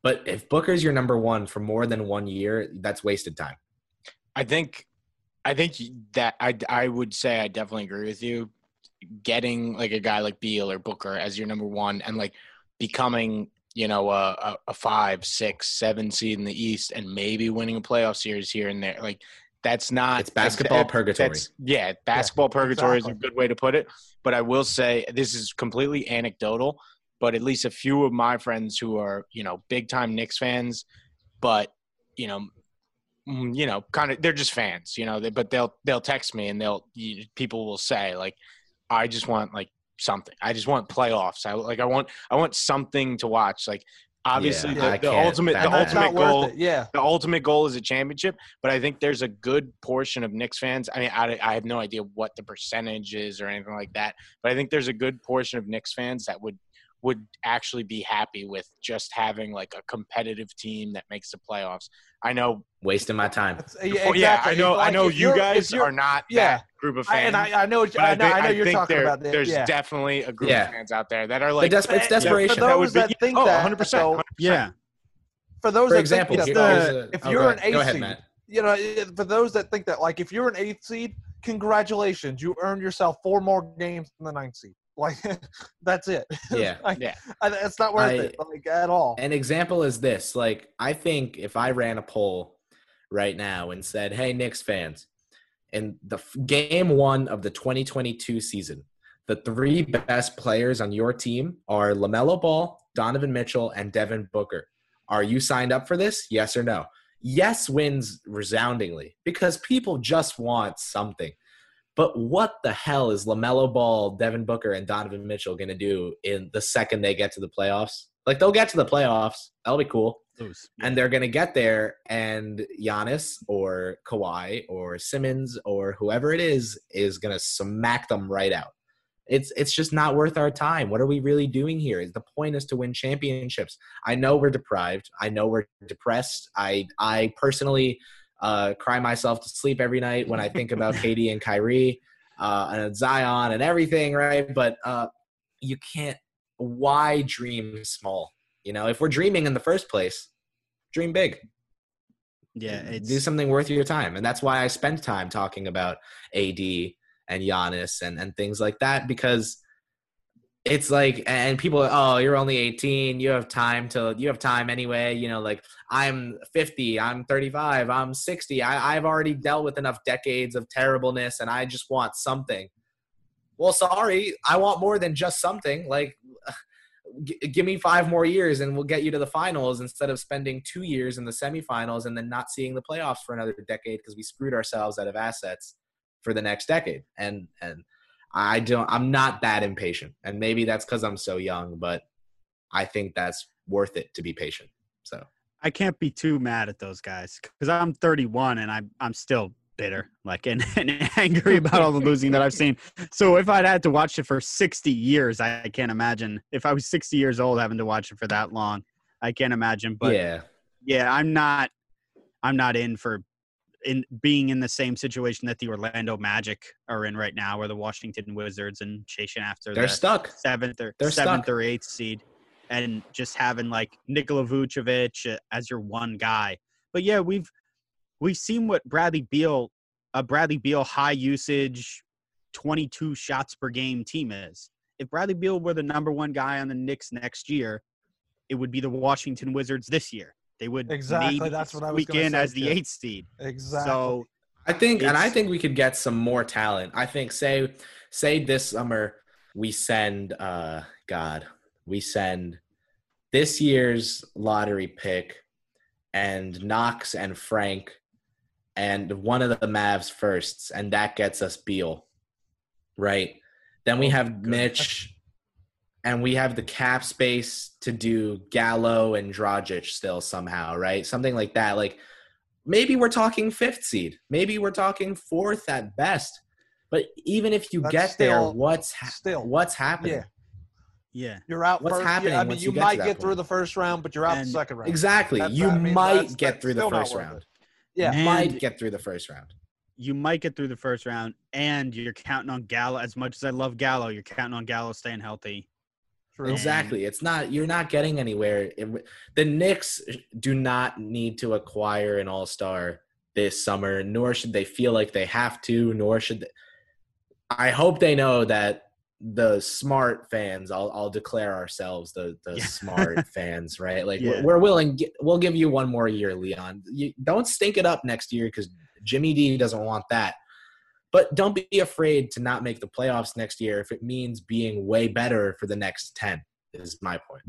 But if Booker's your number one for more than one year, that's wasted time. I think, I think that I I would say I definitely agree with you. Getting like a guy like Beal or Booker as your number one, and like becoming you know a, a five, six, seven seed in the East, and maybe winning a playoff series here and there, like that's not it's basketball it's, purgatory. yeah, basketball yeah, purgatory exactly. is a good way to put it. But I will say this is completely anecdotal but at least a few of my friends who are you know big time Knicks fans, but you know, mm, you know, kind of they're just fans, you know. They, but they'll they'll text me and they'll you, people will say like, I just want like something. I just want playoffs. I like I want I want something to watch. Like obviously yeah, the, the ultimate the ultimate goal yeah the ultimate goal is a championship but i think there's a good portion of Knicks fans i mean I, I have no idea what the percentage is or anything like that but i think there's a good portion of Knicks fans that would would actually be happy with just having like a competitive team that makes the playoffs. I know wasting my time. Yeah, exactly. yeah, I know. Like, I know you guys are not yeah. that group of fans. I, and I, I know. I know. I know you're talking there, about. This. There's yeah. definitely a group yeah. of fans out there that are like. Des- it's desperation. For those that, that think oh, that, 100. percent Yeah. For those for that example, think that, if oh, you're an eighth seed, you know, for those that think that, like, if you're an eighth seed, congratulations, you earned yourself four more games than the ninth seed. Like that's it. Yeah, like, yeah. It's not worth I, it, like at all. An example is this: like I think if I ran a poll right now and said, "Hey, Knicks fans, in the game one of the 2022 season, the three best players on your team are LaMelo Ball, Donovan Mitchell, and Devin Booker. Are you signed up for this? Yes or no?" Yes wins resoundingly because people just want something. But what the hell is LaMelo Ball, Devin Booker, and Donovan Mitchell going to do in the second they get to the playoffs? Like, they'll get to the playoffs. That'll be cool. And they're going to get there, and Giannis or Kawhi or Simmons or whoever it is is going to smack them right out. It's it's just not worth our time. What are we really doing here? The point is to win championships. I know we're deprived. I know we're depressed. I I personally uh, cry myself to sleep every night when I think about Katie and Kyrie uh, and Zion and everything, right? But uh, you can't. Why dream small? You know, if we're dreaming in the first place, dream big. Yeah, do something worth your time, and that's why I spend time talking about AD and Giannis and and things like that because it's like and people oh you're only 18 you have time to you have time anyway. You know like i'm 50 i'm 35 i'm 60 I, i've already dealt with enough decades of terribleness and i just want something. Well sorry. I want more than just something. Like g- give me five more years and we'll get you to the finals instead of spending two years in the semifinals and then not seeing the playoffs for another decade because we screwed ourselves out of assets for the next decade. And and I don't I'm not that impatient. And maybe that's cuz I'm so young, but I think that's worth it to be patient. So I can't be too mad at those guys cuz I'm 31 and I'm I'm still bitter like and, and angry about all the losing that I've seen. So if I'd had to watch it for 60 years, I can't imagine if I was 60 years old having to watch it for that long. I can't imagine, but yeah. Yeah, I'm not I'm not in for in being in the same situation that the Orlando Magic are in right now, or the Washington Wizards and chasing after they're the stuck seventh or they're seventh stuck. or eighth seed, and just having like Nikola Vucevic uh, as your one guy. But yeah, we've we've seen what Bradley Beal, a Bradley Beal high usage, twenty two shots per game team is. If Bradley Beal were the number one guy on the Knicks next year, it would be the Washington Wizards this year. They would exactly. That's what I was weekend as the eighth seed. Exactly. So I think, and I think we could get some more talent. I think, say, say this summer we send, uh, God, we send this year's lottery pick and Knox and Frank and one of the Mavs firsts, and that gets us Beal, right? Then we oh, have Mitch and we have the cap space to do Gallo and Dragic still somehow, right? Something like that. Like maybe we're talking fifth seed, maybe we're talking fourth at best. But even if you That's get still, there, what's ha- still what's happening? Yeah. Yeah, you're out. What's first. happening? Yeah, I mean, you get might get point? through the first round, but you're out and the second round. Exactly. That's, you I mean, might that's, get through the first round. Yeah, you might get through the first round. You might get through the first round, and you're counting on Gallo. As much as I love Gallo, you're counting on Gallo staying healthy True. Exactly. It's not you're not getting anywhere. It, the Knicks do not need to acquire an all-star this summer, nor should they feel like they have to, nor should they, I hope they know that the smart fans I'll, I'll declare ourselves the the yeah. smart fans right like yeah. we're, we're, willing we'll give you one more year leon you don't stink it up next year because jimmy d doesn't want that but don't be afraid to not make the playoffs next year if it means being way better for the next 10 is my point.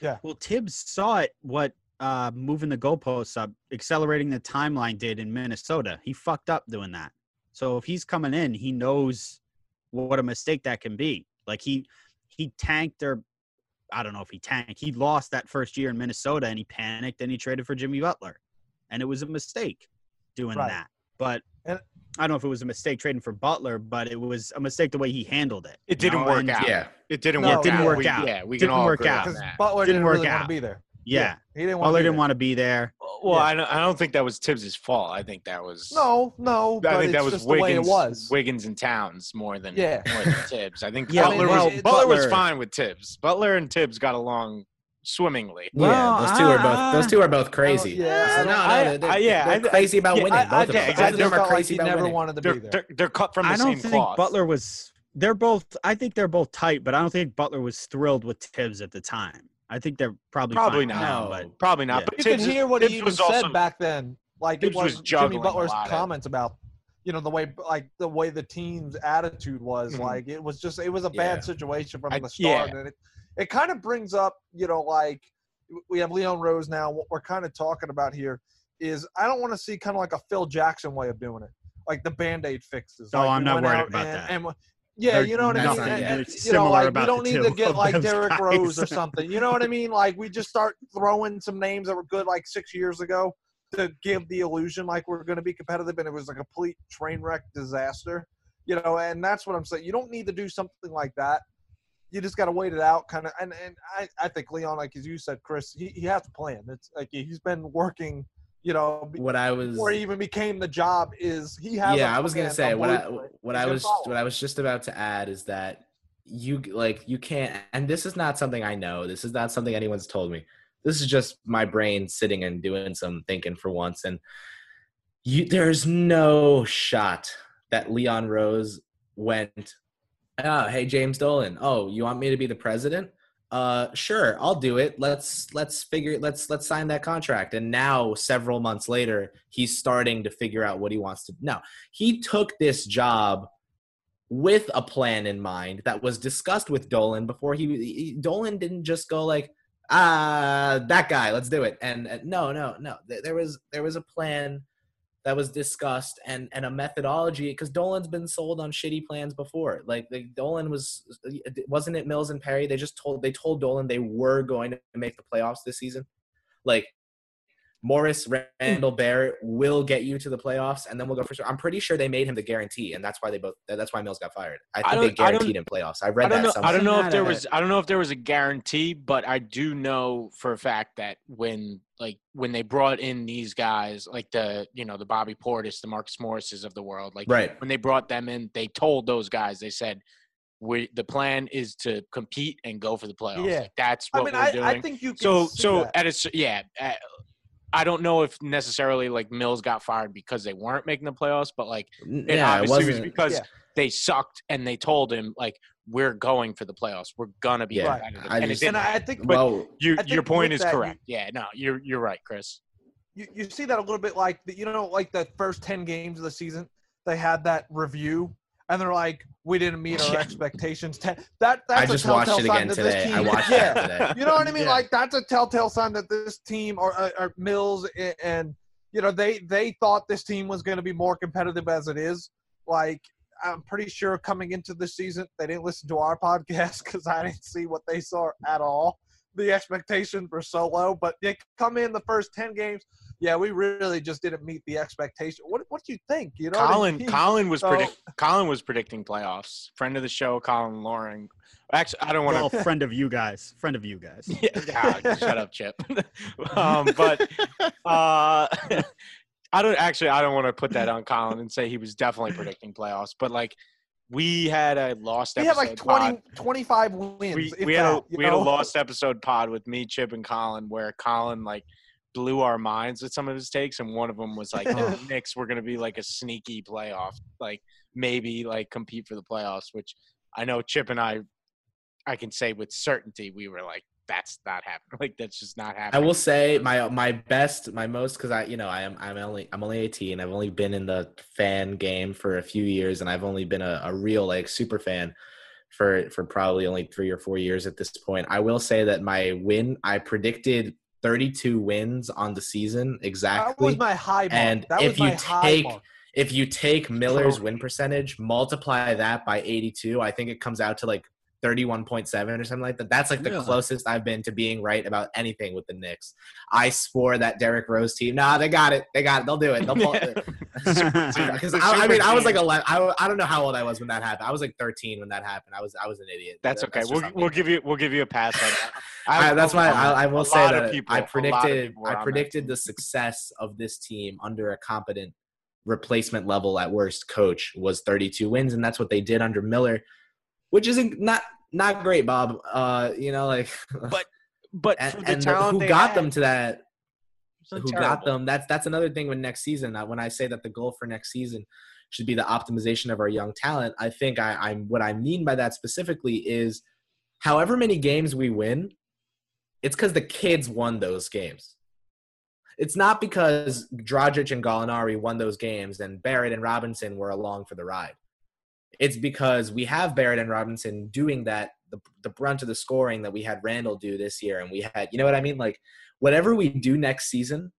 Yeah. Well thibs saw it what uh, moving the goalposts up accelerating the timeline did in minnesota. He fucked up doing that. So if he's coming in he knows what a mistake that can be. Like he he tanked or i don't know if he tanked he lost that first year in minnesota and he panicked and he traded for jimmy butler. And it was a mistake doing right. that. But and I don't know if it was a mistake trading for Butler, but it was a mistake the way he handled it. It didn't know? work and, out. Yeah, it didn't no, work. It didn't out. work out. Yeah, we didn't can all work out because Butler didn't, didn't work really out. want to be there. Yeah, yeah. he didn't. Want Butler didn't want to be there. Well, yeah. I, don't, I don't think that was Thibs's fault. I think that was no, no. I think that was Wiggins, was. Wiggins and Towns more than yeah. more than Thibs. I think yeah, Butler, well, was, Butler, Butler was fine with Thibs. Butler and Thibs got along swimmingly. Well, yeah, those two are both those ah, ah, two are both ah. crazy. yeah, no, no, I, they're, I, yeah, they're crazy about yeah, winning. both of them. Exactly. Both of them are crazy like about never winning. wanted to they're, be there. They're, they're cut from the same cloth. I don't think cloth. Butler was. They're both. I think they're both tight, but I don't think Butler was thrilled with Thibs at the time. I think they're probably probably not. Now, but, probably not. Yeah. But you Thibs can hear what Thibs he even said also, back then. Like Thibs it was, was Jimmy Butler's comments about you know the way like the way the team's attitude was mm-hmm. like it was just it was a bad yeah. situation from I, the start yeah. and it it kind of brings up you know like we have Leon Rose now. What we're kind of talking about here is I don't want to see kind of like a Phil Jackson way of doing it, like the band aid fixes. Oh, like I'm not worried about and, that. And, yeah, They're, you know what I mean. And, and, you know, like we don't need to get like Derrick. Rose or something. You know what I mean? Like we just start throwing some names that were good like six years ago to give the illusion like we're going to be competitive, and it was a complete train wreck disaster. You know, and that's what I'm saying. You don't need to do something like that you just got to wait it out, kind of. And and I, I think Leon, like as you said, Chris, he, he has a plan. It's like he's been working. You know, what I was before he even became the job is he has. Yeah, I was gonna say what I what I was what I was just about to add is that you like you can't, and this is not something I know. This is not something anyone's told me. This is just my brain sitting and doing some thinking for once, and you there's no shot that Leon Rose went oh, hey James Dolan. Oh, you want me to be the president? Uh, sure, I'll do it. Let's let's figure let's let's sign that contract. And now, several months later, he's starting to figure out what he wants to. No, he took this job with a plan in mind that was discussed with Dolan before he, he Dolan didn't just go like ah that guy let's do it and, and no no no there was there was a plan that was discussed and and a methodology because Dolan's been sold on shitty plans before. Like, like Dolan was wasn't it Mills and Perry? They just told they told Dolan they were going to make the playoffs this season. Like Morris hmm. Randle Barrett will get you to the playoffs, and then we'll go for sure. I'm pretty sure they made him the guarantee, and that's why they both. That's why Mills got fired. I think I they guaranteed him playoffs. I read I don't that. Know, I don't know if there was. I don't know if there was a guarantee, but I do know for a fact that when like when they brought in these guys, like the you know the Bobby Portis, the Marcus Morrises of the world, like right. when they brought them in, they told those guys, they said, we the plan is to compete and go for the playoffs. Yeah, like, that's what I mean, we're I, doing. I think you so so that. at a yeah. At, I don't know if necessarily like Mills got fired because they weren't making the playoffs, but like it yeah, obviously it was because yeah. they sucked and they told him like we're going for the playoffs. We're gonna be yeah, competitive. I and, just, and I think but well, you, I think your point is that, correct. You, yeah, no, you're you're right, Chris. You, you see that a little bit like the, you know like the first ten games of the season they had that review and they're like, we didn't meet our expectations. That that's I just watched it again today. Team, I watched yeah, it today. You know what I mean? Yeah. Like that's a telltale sign that this team or, or, or Mills and you know they they thought this team was going to be more competitive as it is. Like I'm pretty sure coming into the season they didn't listen to our podcast because I didn't see what they saw at all. The expectations were so low, but they come in the first ten games yeah, we really just didn't meet the expectation. What what do you think? You know, Colin I mean? Colin was so, predict Colin was predicting playoffs. Friend of the show, Colin Loring. Actually, I don't want to. Well, friend of you guys. Friend of you guys. yeah, shut up, Chip. um, but uh, I don't actually. I don't want to put that on Colin and say he was definitely predicting playoffs. But like, we had a lost. We had like 20, 25 wins. We, we had that, a we know? had a lost episode pod with me, Chip, and Colin, where Colin like blew our minds with some of his takes, and one of them was like, "Oh, Knicks, we're gonna be like a sneaky playoff, like maybe like compete for the playoffs." Which I know Chip and I, I can say with certainty, we were like, "That's not happening. Like that's just not happening." I will say my my best, my most, because I you know I am I'm only I'm only 18. I've only been in the fan game for a few years, and I've only been a, a real like super fan for for probably only three or four years at this point. I will say that my win, I predicted 32 wins on the season exactly. That was my high And if you take if you take Miller's win percentage, multiply that by 82, I think it comes out to like 31.7 or something like that. That's like the closest I've been to being right about anything with the Knicks. I swore that Derrick Rose team. Nah, they got it. They got it. They'll do it. They'll pull it. Because I, I, mean, I was like 11. I, I don't know how old I was when that happened. I was like 13 when that happened. I was I was an idiot. That's uh, okay. That's we'll we'll give you we'll give you a pass on that. I, that's why I, I, will say that people, I predicted I predicted the success of this team under a competent replacement level at worst coach was 32 wins, and that's what they did under Miller which isn't not not great, Bob. Uh, you know, like but but and, and the, who got had, them to that? Who terrible. got them? That's that's another thing with next season. When I say that the goal for next season should be the optimization of our young talent, I think I, I'm what I mean by that specifically is however many games we win, it's because the kids won those games. It's not because Dragic and Gallinari won those games and Barrett and Robinson were along for the ride. It's because we have Barrett and Robinson doing that, the, the brunt of the scoring that we had Randle do this year. And we had, you know what I mean? Like, whatever we do next season,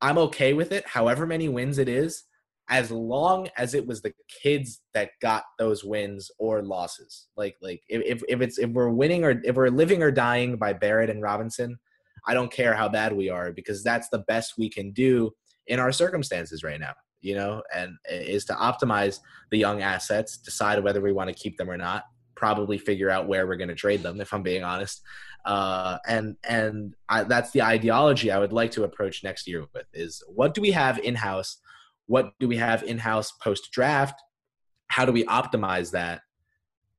I'm okay with it, however many wins it is, as long as it was the kids that got those wins or losses. Like, like if, if it's if we're winning or if we're living or dying by Barrett and Robinson, I don't care how bad we are because that's the best we can do in our circumstances right now you know, and is to optimize the young assets, decide whether we want to keep them or not, probably figure out where we're going to trade them, if I'm being honest. Uh, and and I, that's the ideology I would like to approach next year with is what do we have in house? What do we have in house post draft? How do we optimize that?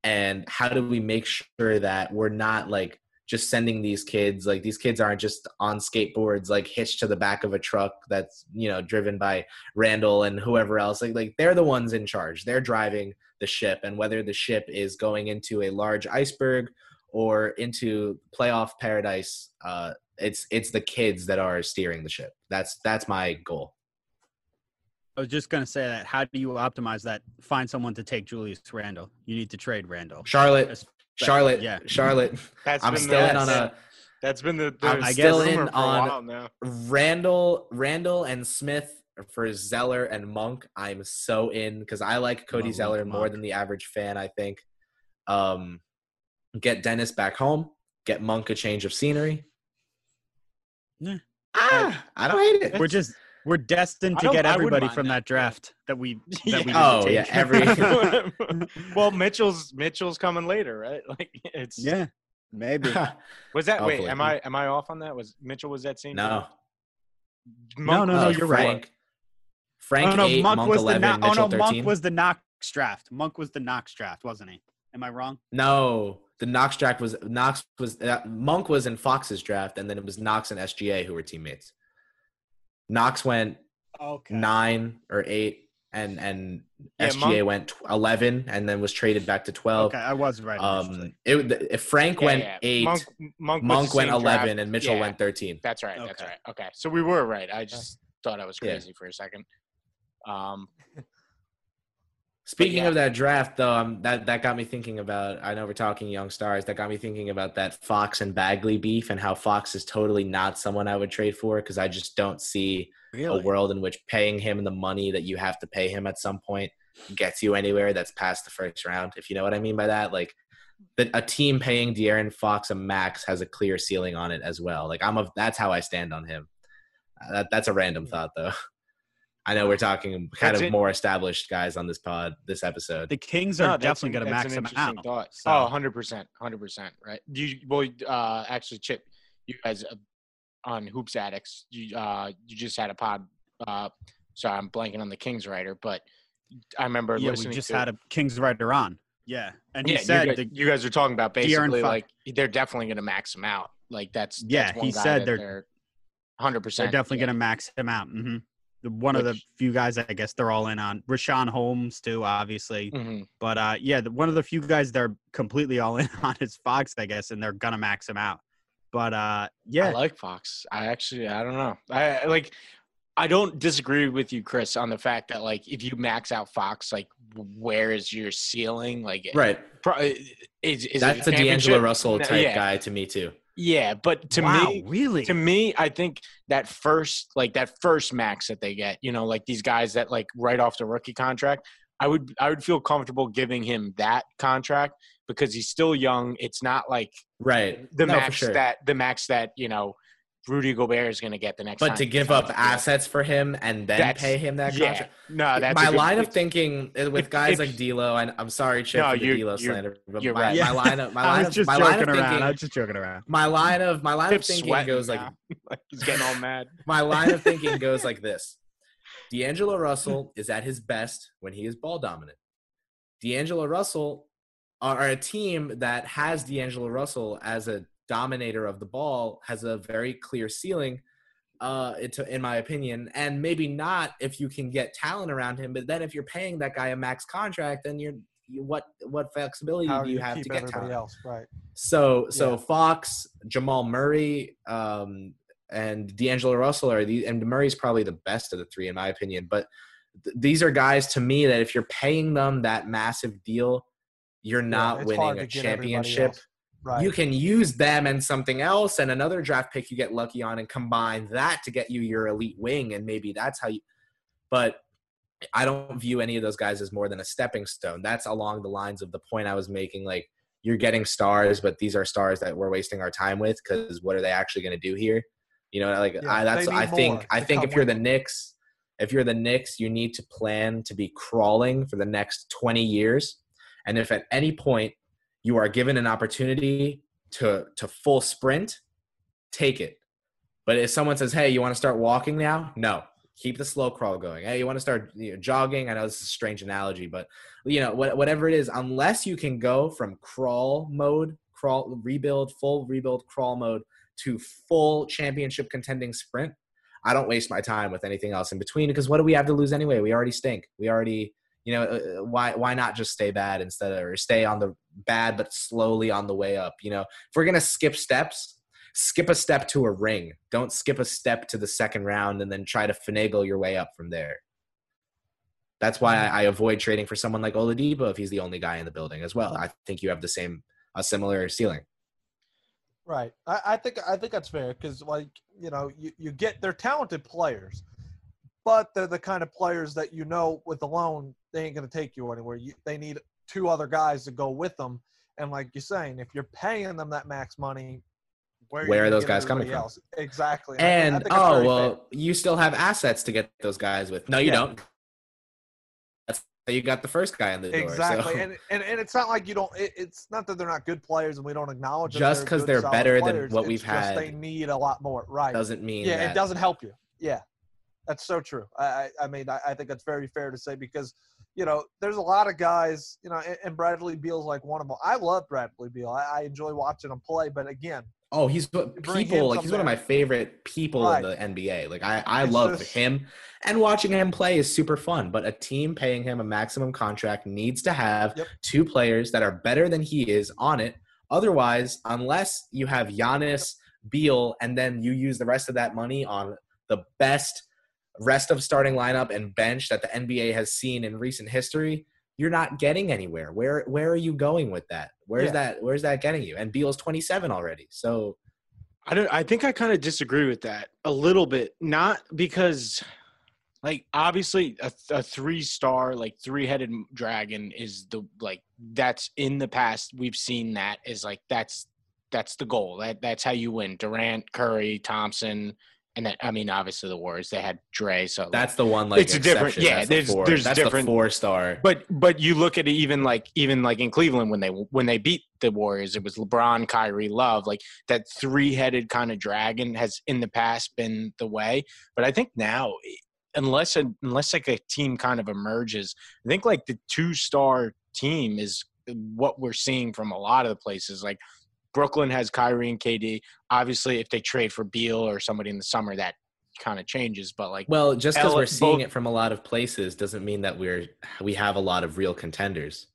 And how do we make sure that we're not like just sending these kids like these kids aren't just on skateboards like hitched to the back of a truck that's you know driven by Randle and whoever else like like they're the ones in charge they're driving the ship and whether the ship is going into a large iceberg or into playoff paradise uh it's it's the kids that are steering the ship that's that's my goal I was just gonna say that. How do you optimize that? Find someone to take Julius Randle. You need to trade Randle. Charlotte. Charlotte, yeah, Charlotte. That's I'm still the, in on a. That's been the. the I'm still in on Randle, Randle and Smith for Zeller and Monk. I'm so in because I like Cody Zeller more than the average fan. I think. Um, get Dennis back home. Get Monk a change of scenery. Yeah. Ah, I don't hate it. We're just we're destined to get everybody from that, draft that we. That we oh yeah, every. well, Mitchell's Mitchell's coming later, right? Like it's yeah, maybe. was that Hopefully. wait? Am I am I off on that? Was Mitchell was that same? No. no, no, no. You're Frank. right. Frank oh, no, eight, Monk, Monk was 11, the no- oh, no, 13. Monk was the Knox draft. Monk was the Knox draft, wasn't he? Am I wrong? No, the Knox draft was Knox was uh, Monk was in Fox's draft, and then it was Knox and SGA who were teammates. Knox went okay. nine or eight, and and yeah, SGA Monk, went eleven, and then was traded back to twelve. Okay, I was right. Um, it, if Frank yeah, went yeah. eight, Monk, Monk, Monk went eleven, draft. and Mitchell went thirteen. That's right. Okay. That's right. Okay, so we were right. I just thought I was crazy for a second. Um, Speaking yeah. of that draft, though, um, that that got me thinking about. I know we're talking young stars. That got me thinking about that Fox and Bagley beef and how Fox is totally not someone I would trade for because I just don't see really? a world in which paying him the money that you have to pay him at some point gets you anywhere that's past the first round. If you know what I mean by that, like that a team paying De'Aaron Fox a max has a clear ceiling on it as well. Like I'm a that's how I stand on him. Uh, that, that's a random thought though. I know we're talking kind That's of it. more established guys on this pod this episode. The Kings are no, definitely going to max them out. Thought. So. Oh, 100%. 100%. Right. You, well, uh, actually, Chip, you guys uh, on Hoops Addicts, you, uh, you just had a pod. Uh, sorry, I'm blanking on the Kings writer, but I remember yeah, listening. we just to had a Kings writer on. Yeah, and yeah, he said you, guys, the, you guys are talking about basically like they're definitely going to max him out. Like that's Yeah, that's one he guy said that they're- 100%. they're percent. definitely going to max him out. hmm One of the few guys I guess they're all in on. Richaun Holmes too, obviously. hmm But uh, yeah, the, one of the few guys they're completely all in on is Fox, I guess, and they're gonna max him out. But uh, yeah, I like Fox. I actually, I don't know. I I- like. I don't disagree with you, Chris, on the fact that like if you max out Fox, like where is your ceiling? Like, Right. pro- is is That's it a D'Angelo? Russell type yeah. guy to me too. Yeah, but to wow, me, really, to me, I think that first, like that first max that they get, you know, like these guys that like right off the rookie contract, I would, I would feel comfortable giving him that contract because he's still young. It's not like Right. the No, max sure. that the max that you know Rudy Gobert is going to get the next. But time to give up a assets for him and then That's- pay him that yeah, contract. no, that's my a good- line of thinking uh, with if- guys if- like D'Lo, and I'm sorry, Chip, No, for the you're- D'Lo you're- slander, but you're my, right. my line of my I line was of just my line joking of around. I thinking, was just joking around. my line of my line of thinking sweating goes like now. like he's getting all mad. my line of thinking goes like this: D'Angelo Russell is at his best when he is ball dominant. D'Angelo Russell are a team that has D'Angelo Russell as a dominator of the ball has a very clear ceiling, uh, in my opinion, and maybe not if you can get talent around him. But then if you're paying that guy a max contract, then you're you, what what flexibility How do you you have to get talent? else right? So so Yeah. Fox, Jamal Murray, um, and D'Angelo Russell are the and Murray's probably the best of the three in my opinion. But th- these are guys to me that if you're paying them that massive deal, you're not hard winning a championship. Right. You can use them and something else and another draft pick you get lucky on and combine that to get you your elite wing and maybe that's how you but I don't view any of those guys as more than a stepping stone. That's along the lines of the point I was making like you're getting stars but these are stars that we're wasting our time with cuz what are they actually going to do here? You know like Yeah, I that's I think I think if you're the. Knicks if you're the Knicks you need to plan to be crawling for the next 20 years and if at any point you are given an opportunity to to full sprint, take it. But if someone says, "Hey, you want to start walking now?" No, keep the slow crawl going. Hey, you want to start you know, jogging? I know this is a strange analogy, but you know what, whatever it is, unless you can go from crawl mode, crawl rebuild, full rebuild, crawl mode to full championship contending sprint, I don't waste my time with anything else in between because what do we have to lose anyway? We already stink. We already you know uh, why why not just stay bad instead of or stay on the bad but slowly on the way up you know if we're gonna skip steps skip a step to a ring don't skip a step to the second round and then try to finagle your way up from there that's why I, I avoid trading for someone like Oladipo if he's the only guy in the building as well. I think you have the same a similar ceiling. Right. I, I think I think that's fair because like you know you, you get they're talented players, but they're the kind of players that you know with the loan they ain't gonna take you anywhere. You, they need two other guys to go with them, and like you're saying, if you're paying them that max money, where, Where are those guys coming everybody from? else? Exactly. I think- I And think oh very fair. well, you still have assets to get those guys with. No, you Yeah. don't. That's how you got the first guy in the door. Exactly, so- and, and and it's not like you don't. It, it's not that they're not good players, and we don't acknowledge them. Just 'cause good, they're solid better than what we've just had They need a lot more, right? doesn't mean yeah, it doesn't help you. Yeah, that's so true. I, I, mean, I, I think that's very fair to say because, you know, there's a lot of guys, you know, and, and Bradley Beal's like one of them. I love Bradley Beal. I, I enjoy watching him play, but again, Oh, he's what bring him people like he's one of my favorite people Right. in the NBA. Like I, I It's love just- him and watching him play is super fun. But a team paying him a maximum contract needs to have Yep. two players that are better than he is on it. Otherwise, unless you have Giannis, Beal, and then you use the rest of that money on the best rest of starting lineup and bench that the NBA has seen in recent history, you're not getting anywhere. Where where are you going with that? Where's Yeah. that where's that getting you? And Beal's 27 already. So I don't. I think I kind of disagree with that a little bit. Not because, like, obviously, a, a three-star, like three-headed dragon is the like that's in the past. We've seen that is like that's that's the goal. That that's how you win. Durant, Curry, Thompson, and then I mean, obviously the Warriors. They had Dre, so like, That's the one like It's a different- yeah, That's the there's- four, there's that's different- the four star. But but you look at it even like even like in Cleveland when they when they beat the Warriors, it was LeBron, Kyrie, Love. Like that three headed kind of dragon has in the past been the way. But I think now, unless a, unless like a team kind of emerges, I think like the two star team is what we're seeing from a lot of the places. Like Brooklyn has Kyrie and KD. Obviously, if they trade for Beal or somebody in the summer, that kind of changes. But like, well, just because we're seeing both, it from a lot of places doesn't mean that we're we have a lot of real contenders.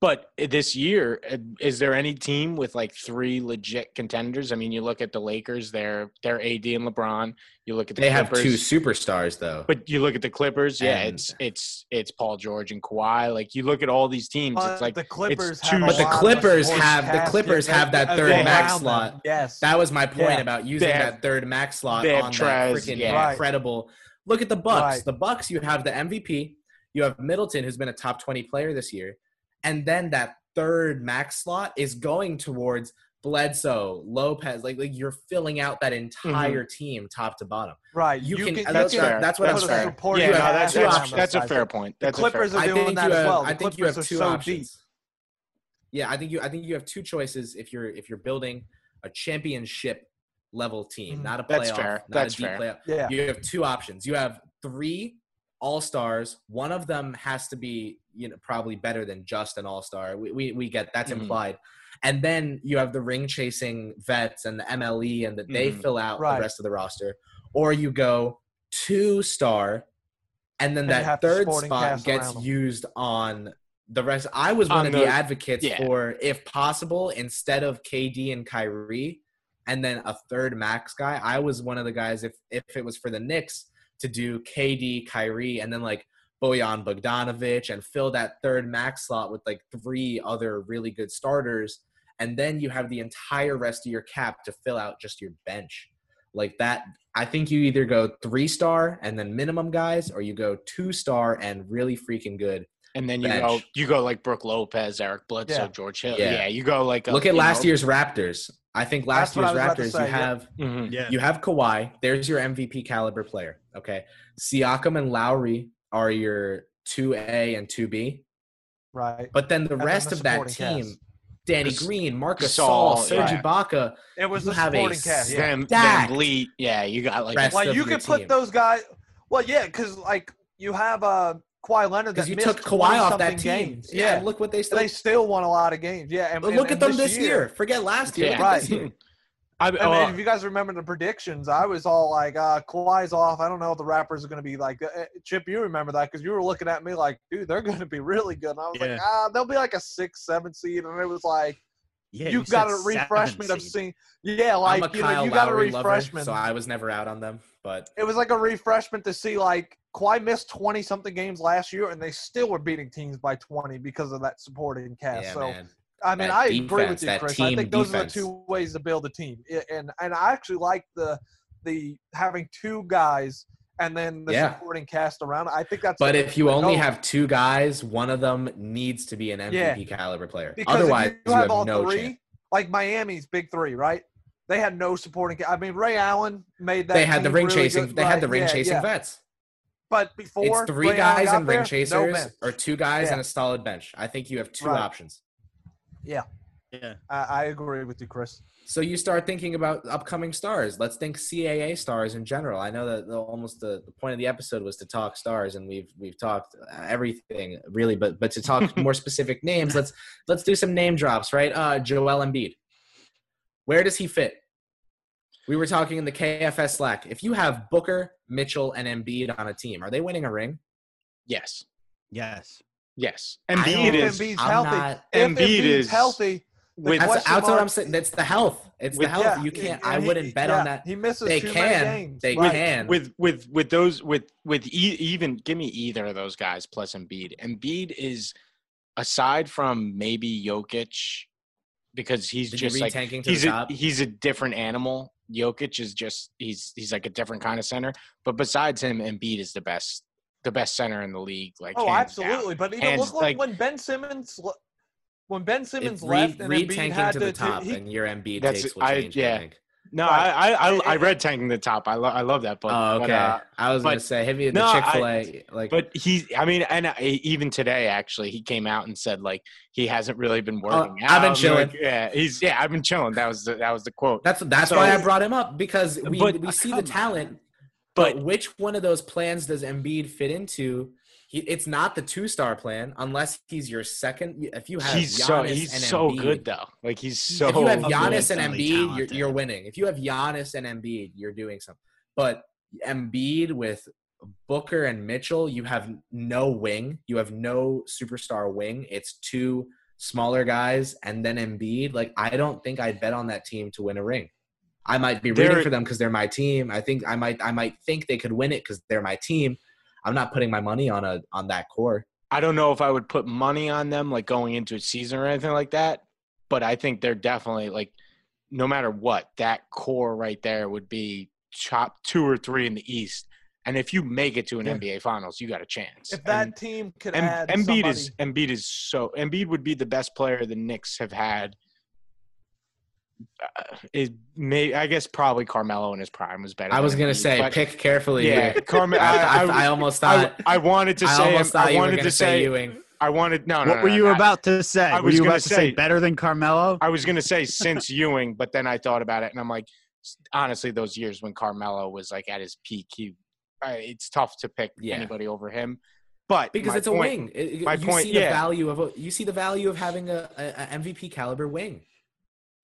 But this year, uh, is there any team with like three legit contenders? I mean, you look at the Lakers; they're they're AD and LeBron. You look at the they Clippers, have two superstars though. But you look at the Clippers, yeah, and it's it's it's Paul George and Kawhi. Like you look at all these teams, it's like the Clippers. Two, but the Clippers have the Clippers have that third max slot. Yes, that was my point yeah. about using have, that third max slot on Trez, that freaking yeah. incredible. Look at the Bucks. Right. The Bucks. You have the MVP. You have Middleton, who's been a top twenty player this year, and then that third max slot is going towards Bledsoe, Lopez, like like you're filling out that entire mm-hmm. team top to bottom. Right. You, you can, can. That's, fair. that's what that's I'm saying. Yeah, no, that's, that's, that's, a fair point. That's the Clippers are doing that as well. The I think Clippers you have two so options. Deep. Yeah, I think you. I think you have two choices if you're if you're building a championship level team, mm-hmm. not a playoff. That's fair. Not that's a deep fair. Playoff. Yeah. You have two options. You have three all stars. One of them has to be, you know, probably better than just an all star. We, we, we get that's mm-hmm. implied. And then you have the ring chasing vets and the MLE, and that they mm-hmm. fill out right. the rest of the roster. Or you go two star, and then and that third spot gets used on the rest. I was one on of the, the advocates yeah. for, if possible, instead of KD and Kyrie, and then a third max guy. I was one of the guys. If if it was for the Knicks, to do KD, Kyrie, and then like Bojan Bogdanovic and fill that third max slot with like three other really good starters. And then you have the entire rest of your cap to fill out just your bench. Like that, I think you either go three star and then minimum guys, or you go two star and really freaking good. And then you bench. go, you go like Brook Lopez, Eric Bledsoe, yeah. George Hill. Yeah. yeah. you go like. A, Look at last know, year's Raptors. I think last year's Raptors, say, you have mm-hmm. yeah. you have Kawhi. There's your MVP caliber player. Okay, Siakam and Lowry are your two A and two B. Right. But then the and rest then the of that team, cast. Danny Green, Marc Gasol, Serge yeah. Ibaka. It was the supporting cast. Yeah. Van Yeah, you got like. Like you could put those guys. Well, yeah, because like you have uh Kawhi Leonard because you took Kawhi off that team. Games. Yeah, look what they still they still won a lot of games. Yeah, and, look and, at them this year. year. Forget last year. Yeah. Right. I, mean, uh, if you guys remember the predictions, I was all like, uh, Kawhi's off. I don't know if the Raptors are going to be like. Uh, Chip, you remember that because you were looking at me like, dude, they're going to be really good. And I was yeah. like, ah, they'll be like a six, seven seed, and it was like, yeah, you, you got a refreshment of seeing. Yeah, like you know, you got a refreshment. Lover, so I was never out on them, but it was like a refreshment to see like Kawhi missed twenty something games last year, and they still were beating teams by twenty because of that supporting cast. Yeah, so. Man. I mean, that I defense, agree with you, Chris. I think those defense. are the two ways to build a team, and and I actually like the the having two guys and then the yeah. supporting cast around. I think that's. But if you only have two guys, one of them needs to be an MVP yeah. caliber player. Because Otherwise, you, you, have, have no three, chance. like Miami's big three, right? They had no supporting. I mean, Ray Allen made that. They had the ring really chasing. Good, they right? had the ring yeah, chasing vets. But before it's three Ray guys and ring there, chasers, no or two guys and a solid bench. I think you have two right. options. Yeah. Yeah. I, I, agree with you, Chris. So you start thinking about upcoming stars. Let's think CAA stars in general. I know that the, almost the, the point of the episode was to talk stars, and we've we've talked everything really, but but to talk more specific names, let's let's do some name drops, right? Uh, Joel Embiid. Where does he fit? We were talking in the KFS Slack. If you have Booker, Mitchell, and Embiid on a team, are they winning a ring? Yes. Yes. Yes. Embiid is. Embiid's healthy. Not, Embiid is healthy with that's, that's what I'm saying. That's the health. It's with, the health. Yeah, you can't. I wouldn't bet yeah, on that. He misses. They can. Games. They right. can. With with with those with with e- even give me either of those guys plus Embiid. Embiid is aside from maybe Jokic because he's Did just like he's a he's a different animal. Jokic is just he's he's like a different kind of center. But besides him, Embiid is the best the best center in the league. Like oh, absolutely. Down. But even look like, when Ben Simmons when Ben Simmons re, left and Embiid tanking had to, to the top, he, and your Embiid takes will change. I, yeah. I no, I, I I read tanking the top. I love I love that book. Oh, okay. But, uh, I was but, gonna say hit me the no, Chick Fil A. Like, but he, I mean, and even today, actually, he came out and said like he hasn't really been oh, working uh, out. I've been chilling. Like, yeah, he's yeah, I've been chilling. That was the, that was the quote. That's that's so, why I brought him up because we but, we see the talent. but, but which one of those plans does Embiid fit into? He, it's not the two star plan unless he's your second. If you have he's Giannis so he's and so Embiid, good though. Like he's so. If you have Giannis and Embiid, you're, you're winning. If you have Giannis and Embiid, you're doing something. But Embiid with Booker and Mitchell, you have no wing. You have no superstar wing. It's two smaller guys and then Embiid. Like I don't think I'd bet on that team to win a ring. I might be rooting for them because they're my team. I think I might I might think they could win it because they're my team. I'm not putting my money on a on that core. I don't know if I would put money on them like going into a season or anything like that, but I think they're definitely like no matter what, that core right there would be top two or three in the East. And if you make it to an yeah. NBA Finals, you got a chance. If that and, team could and, add Embiid somebody. is Embiid is so Embiid would be the best player the Knicks have had uh, it may I guess probably Carmelo in his prime was better. I was gonna say pick carefully. Yeah, Carmelo. I, I, I, I, almost thought I, wanted to say. I, wanted to say, Ewing. I wanted no. no what no, were you no, about to say? I was were you about to say, say better than Carmelo? I was gonna say since Ewing, but then I thought about it and I'm like, honestly, those years when Carmelo was like at his peak, he it's tough to pick yeah. anybody over him. But because it's point, a wing, it, my you point, see yeah. the value of a, you see the value of having a, a, a MVP caliber wing.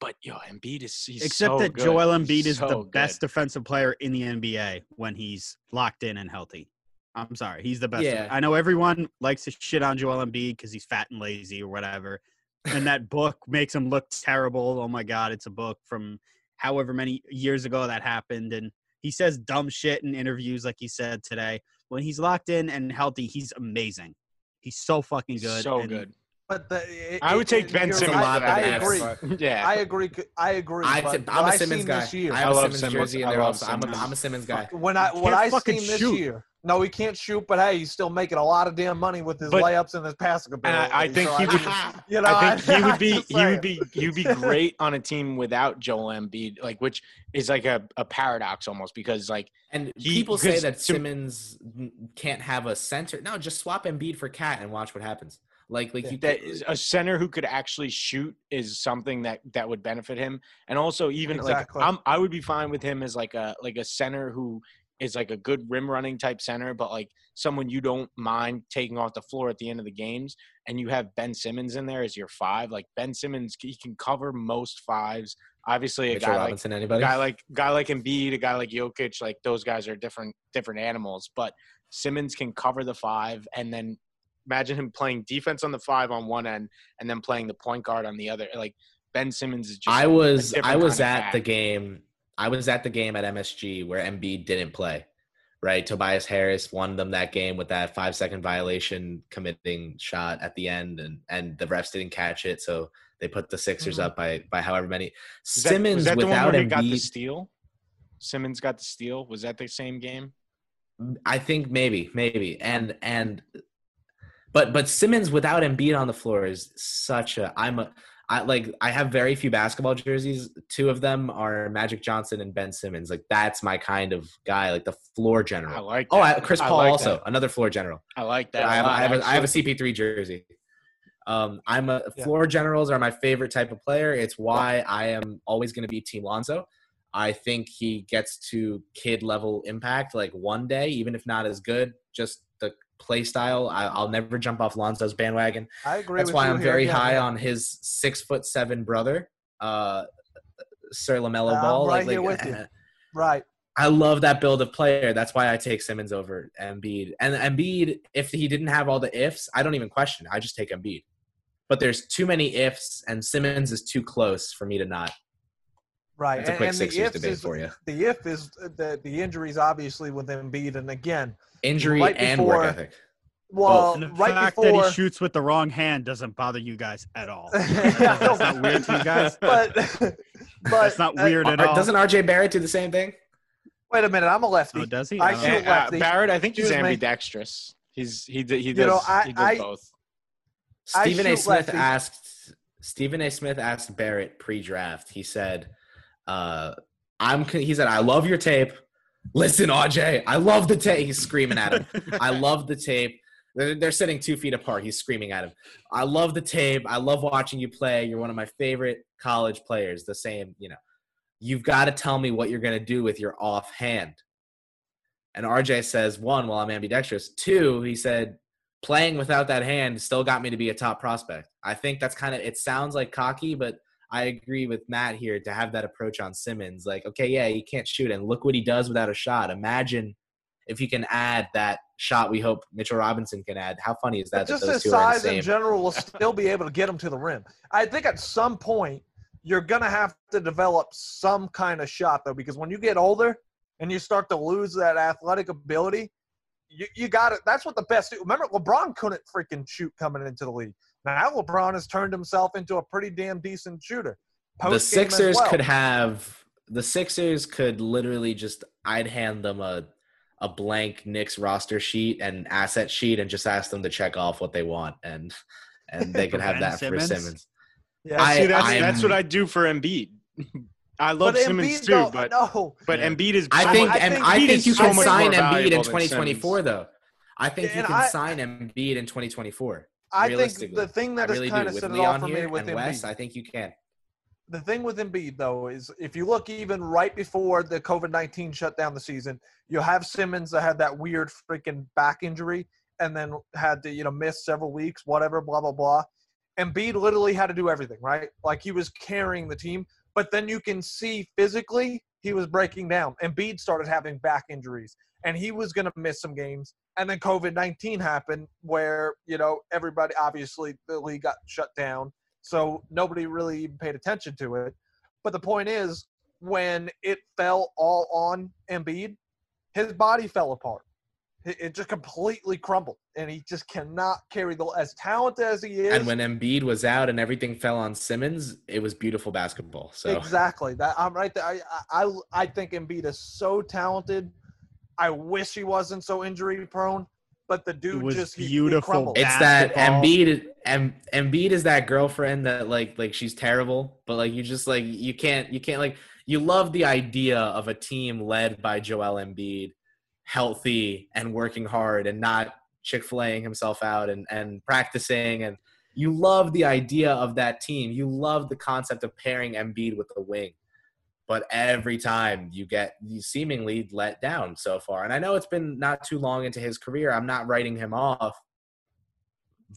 But yo, Embiid is so good. except so that good. Joel Embiid is so the good. best defensive player in the NBA when he's locked in and healthy. I'm sorry, he's the best. Yeah. I know everyone likes to shit on Joel Embiid because he's fat and lazy or whatever, and that book makes him look terrible. Oh my god, it's a book from however many years ago that happened, and he says dumb shit in interviews, like he said today. When he's locked in and healthy, he's amazing. He's so fucking good. So and good. But the, it, I would take it, Ben Simmons. I, I, agree. agree. yeah, I agree. I agree. I but t- I'm a Simmons guy. This year, I have I a love Simmons, Simmons. jersey in I there love also. I'm a, Simmons. I'm a Simmons guy. When I what I fucking seen this year, no, he can't shoot. But hey, he's still making a lot of damn money with his But- layups and his passing ability. and I, I think so he I would. mean, you know, I think he I'm would be. He would be. He would be great on a team without Joel Embiid, like which is like a, a paradox almost because like And He- people say that to- Simmons can't have a center. No, just swap Embiid for Cat and watch what happens. Like, like you that could- is- a center who could actually shoot is something that that would benefit him and also even Exactly. like I'm, i would be fine with him as like a like a center who is like a good rim running type center but like someone you don't mind taking off the floor at the end of the games and you have ben simmons in there as your five like ben simmons he can cover most fives obviously a Mitchell guy like Robinson, a anybody? guy like guy like Embiid, a guy like Jokic, like those guys are different different animals. But Simmons can cover the five, and then imagine him playing defense on the five on one end, and then playing the point guard on the other. Like Ben Simmons is just. I was I was at the game. I was at the game at MSG where Embiid didn't play. Right, Tobias Harris won them that game with that five second violation committing shot at the end, and and the refs didn't catch it, so they put the Sixers Mhm. up by by however many. Mm-hmm. That- Simmons that the one without where he got the Embiid, steal. Simmons got the steal. Was that the same game? I think maybe, maybe, and and, but but Simmons without Embiid on the floor is such a. I'm a. I like. I have very few basketball jerseys. Two of them are Magic Johnson and Ben Simmons. Like that's my kind of guy. Like the floor general. I like. That. Oh, I, Chris I Paul like also that. another floor general. I like that. I have, a I, lot, have a, I have a. CP3 jersey. Um, I'm a Yeah. floor generals are my favorite type of player. It's why I am always going to be Team Lonzo. I think he gets to Kidd level impact like one day, even if not as good. Just the play style. I, I'll never jump off Lonzo's bandwagon. I agree. That's why I'm very high yeah. on his six foot seven brother, uh, Sir LaMelo Ball. right like, here like, with you. Right. I love that build of player. That's why I take Simmons over Embiid. And Embiid, if he didn't have all the ifs, I don't even question. I just take Embiid. But there's too many ifs, and Simmons is too close for me to not. Right. That's a quick and Sixers ifs debate is, for you. The if is the the injuries obviously with Embiid, and again, Injury Right and work before- ethic. well, And the right fact before. that he shoots with the wrong hand doesn't bother you guys at all. Yeah, That's not weird to you guys. but but That's not uh, weird at all. Doesn't RJ Barrett do the same thing? wait a minute, I'm a lefty. Oh, does he? I I don't shoot know. And, uh, lefty. Barrett, I think he's Excuse me. ambidextrous. He's he d- he You does know, I- he does I- both. Stephen A. Smith lefty. asked Stephen A. Smith asked Barrett pre-draft. He said, uh, "I'm." He said, "I love your tape. Listen, RJ, I love the tape." He's screaming at him. I love the tape. They're, they're sitting two feet apart. He's screaming at him. I love the tape. I love watching you play. You're one of my favorite college players. The same, you know. You've got to tell me what you're going to do with your offhand. And RJ says, one, well, I'm ambidextrous. Two, he said, playing without that hand still got me to be a top prospect. I think that's kind of, it sounds like cocky, but I agree with Matt here to have that approach on Simmons. Like, okay, yeah, he can't shoot, and look what he does without a shot. Imagine if he can add that shot we hope Mitchell Robinson can add. How funny is that? But just that his size in general will still be able to get him to the rim. I think at some point you're gonna have to develop some kind of shot though, because when you get older and you start to lose that athletic ability, you, you got it. That's what the best do. Remember, LeBron couldn't freaking shoot coming into the league. Now LeBron has turned himself into a pretty damn decent shooter. the Sixers well. could have the Sixers could literally just I'd hand them a a blank Knicks roster sheet and asset sheet and just ask them to check off what they want and and they could have that Simmons? for Simmons. Yeah, I, see, that's I'm, that's what I do for Embiid. I love Simmons Embiid, too, but no. but yeah. Embiid is. I think I think, I think you can sign Embiid in 2024 though. I think you can I, sign Embiid in 2024. I think the thing that really kind of set it off for me with Embiid. West, I think you can. The thing with Embiid though is if you look even right before the COVID nineteen shut down the season, you have Simmons that had that weird freaking back injury and then had to you know miss several weeks, whatever, blah blah blah. Embiid literally had to do everything, right? Like he was carrying the team, but then you can see physically he was breaking down. Embiid started having back injuries, and he was going to miss some games. And then COVID 19 happened, where, you know, everybody obviously the league got shut down. So nobody really even paid attention to it. But the point is, when it fell all on Embiid, his body fell apart. It just completely crumbled, and he just cannot carry the as talented as he is. And when Embiid was out and everything fell on Simmons, it was beautiful basketball. So exactly that I'm right there. I I I think Embiid is so talented. I wish he wasn't so injury prone, but the dude was just beautiful. He, he it's that Embiid. Em, Embiid is that girlfriend that like like she's terrible, but like you just like you can't you can't like you love the idea of a team led by Joel Embiid healthy and working hard and not chick-fil-aing himself out and, and practicing and you love the idea of that team. You love the concept of pairing Embiid with the wing. But every time you get you seemingly let down so far. And I know it's been not too long into his career. I'm not writing him off.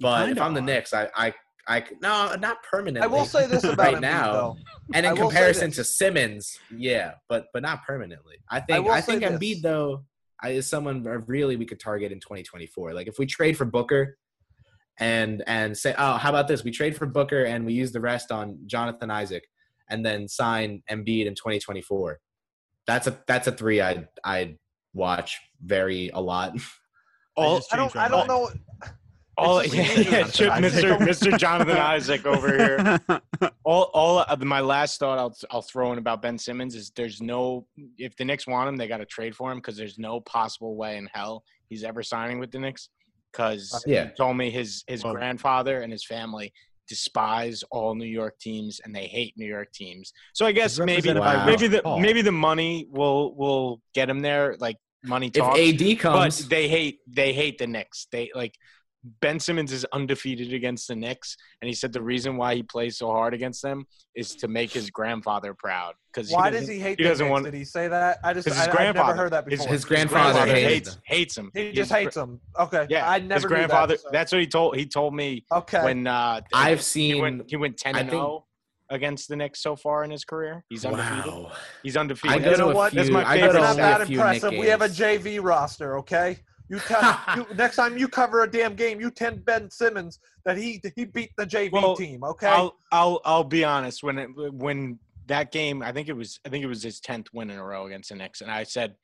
But if I'm the Knicks, I, I I no, not permanently. I will say this about right Embiid, now, though. and in comparison to Simmons, yeah, but but not permanently. I think I, I think Embiid though is someone really we could target in 2024. Like if we trade for Booker and and say, oh, how about this? We trade for Booker and we use the rest on Jonathan Isaac, and then sign Embiid in 2024. That's a that's a three I'd I'd watch very a lot. All, I, I don't I don't know. All yeah, yeah, Mr. Mr. Jonathan Isaac over here. All all of my last thought I'll I'll throw in about Ben Simmons is there's no if the Knicks want him they got to trade for him because there's no possible way in hell he's ever signing with the Knicks because uh, yeah. he told me his his well, grandfather and his family despise all New York teams and they hate New York teams. So I guess maybe wow. maybe the maybe the money will will get them there like money talks. If AD comes, but they hate they hate the Knicks. They like Ben Simmons is undefeated against the Knicks, and he said the reason why he plays so hard against them is to make his grandfather proud. Because why does he hate? He doesn't want. Did he say that? I just his I, grandfather, I've never heard that before. His, his grandfather, his grandfather hates hates him. He just hates him. Okay. Yeah. I never. His grandfather. That, so. That's what he told. He told me. Okay. When uh, I've seen he went, he went ten and zero oh against the Knicks so far in his career. He's undefeated. Wow. He's undefeated. I go you know what? Few, That's my favorite. Not that impressive. We have a JV roster. Okay. You tell you, next time you cover a damn game, you tell Ben Simmons that he he beat the JV well, team. Okay. I'll I'll I'll be honest. When it, when that game, I think it was I think it was his tenth win in a row against the Knicks, and I said,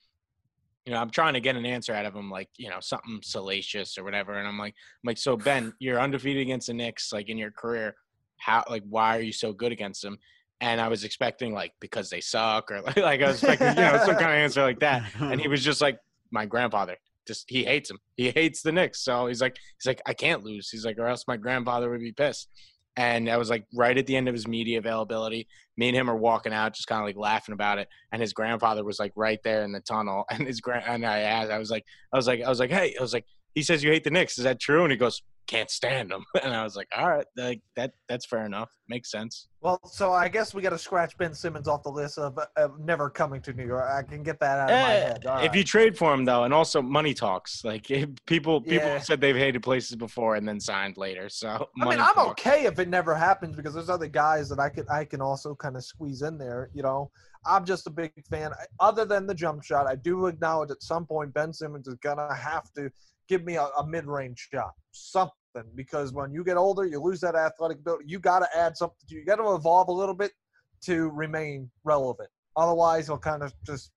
you know, I'm trying to get an answer out of him, like you know something salacious or whatever, and I'm like, I'm like, so Ben, you're undefeated against the Knicks, like in your career. How like why are you so good against them? and I was expecting like because they suck or like, like I was expecting you know some kind of answer like that, and he was just like my grandfather just he hates him. He hates the Knicks. So he's like he's like I can't lose. He's like or else my grandfather would be pissed. And I was like right at the end of his media availability. Me and him are walking out, just kind of like laughing about it. And his grandfather was like right there in the tunnel. And his grand and I asked, I was like, I was like, I was like, hey, I was like, he says you hate the Knicks. Is that true? And he goes, can't stand him. And I was like, all right, like that that's fair enough. Makes sense. Well, so I guess we got to scratch Ben Simmons off the list of, of, never coming to New York. I can get that out of my eh, head. All if right. you trade for him though, and also money talks. Like people people Yeah. said they've hated places before and then signed later. So I mean, I'm talks. okay if it never happens because there's other guys that I can I can also kind of squeeze in there. You know, I'm just a big fan. Other than the jump shot, I do acknowledge at some point Ben Simmons is gonna have to give me a, a mid-range shot, something. Because when you get older, you lose that athletic ability. You got to add something. To, you got to evolve a little bit to remain relevant. Otherwise, he'll kind of just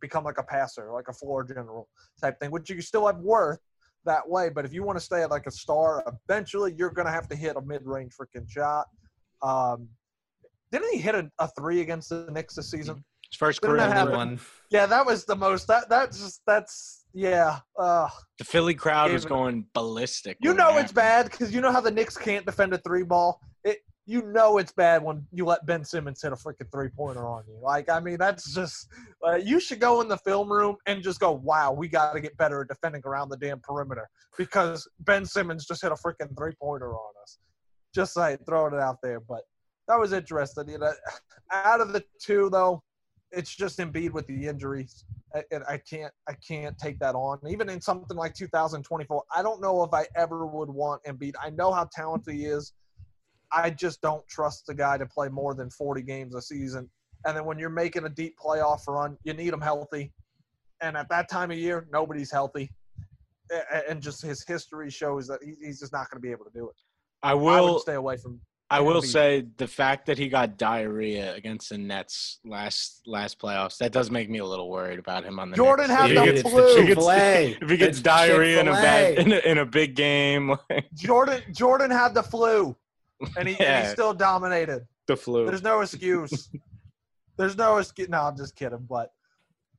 become like a passer, like a floor general type thing, which you still have worth that way. But if you want to stay at like a star, eventually you're going to have to hit a mid-range freaking shot. Um, didn't he hit a, a three against the Knicks this season? His first career that Only happen? one. Yeah, that was the most. That that's just that's yeah. Uh, The Philly crowd was going ballistic. you know it's bad because you know how the Knicks can't defend a three ball. It you know it's bad when you let Ben Simmons hit a freaking three pointer on you. Like I mean that's just uh, you should go in the film room and just go, wow, we got to get better at defending around the damn perimeter because Ben Simmons just hit a freaking three pointer on us. Just like throwing it out there, but that was interesting. You know, out of the two though, it's just Embiid with the injuries. I- And I can't, I can't take that on. Even in something like 2024, I don't know if I ever would want Embiid. I know how talented he is. I just don't trust the guy to play more than 40 games a season. And then when you're making a deep playoff run, you need him healthy. And at that time of year, nobody's healthy. And just his history shows that he's just not going to be able to do it. I I will. would stay away from. I will Embiid. say the fact that he got diarrhea against the Nets last last playoffs that does make me a little worried about him on the. Jordan Knicks. had the gets- flu. if he gets- If he gets diarrhea in a bad in a, in a big game, Jordan Jordan had the flu, and he, and he still dominated. the flu. There's no excuse. There's no excuse. No, I'm just kidding. But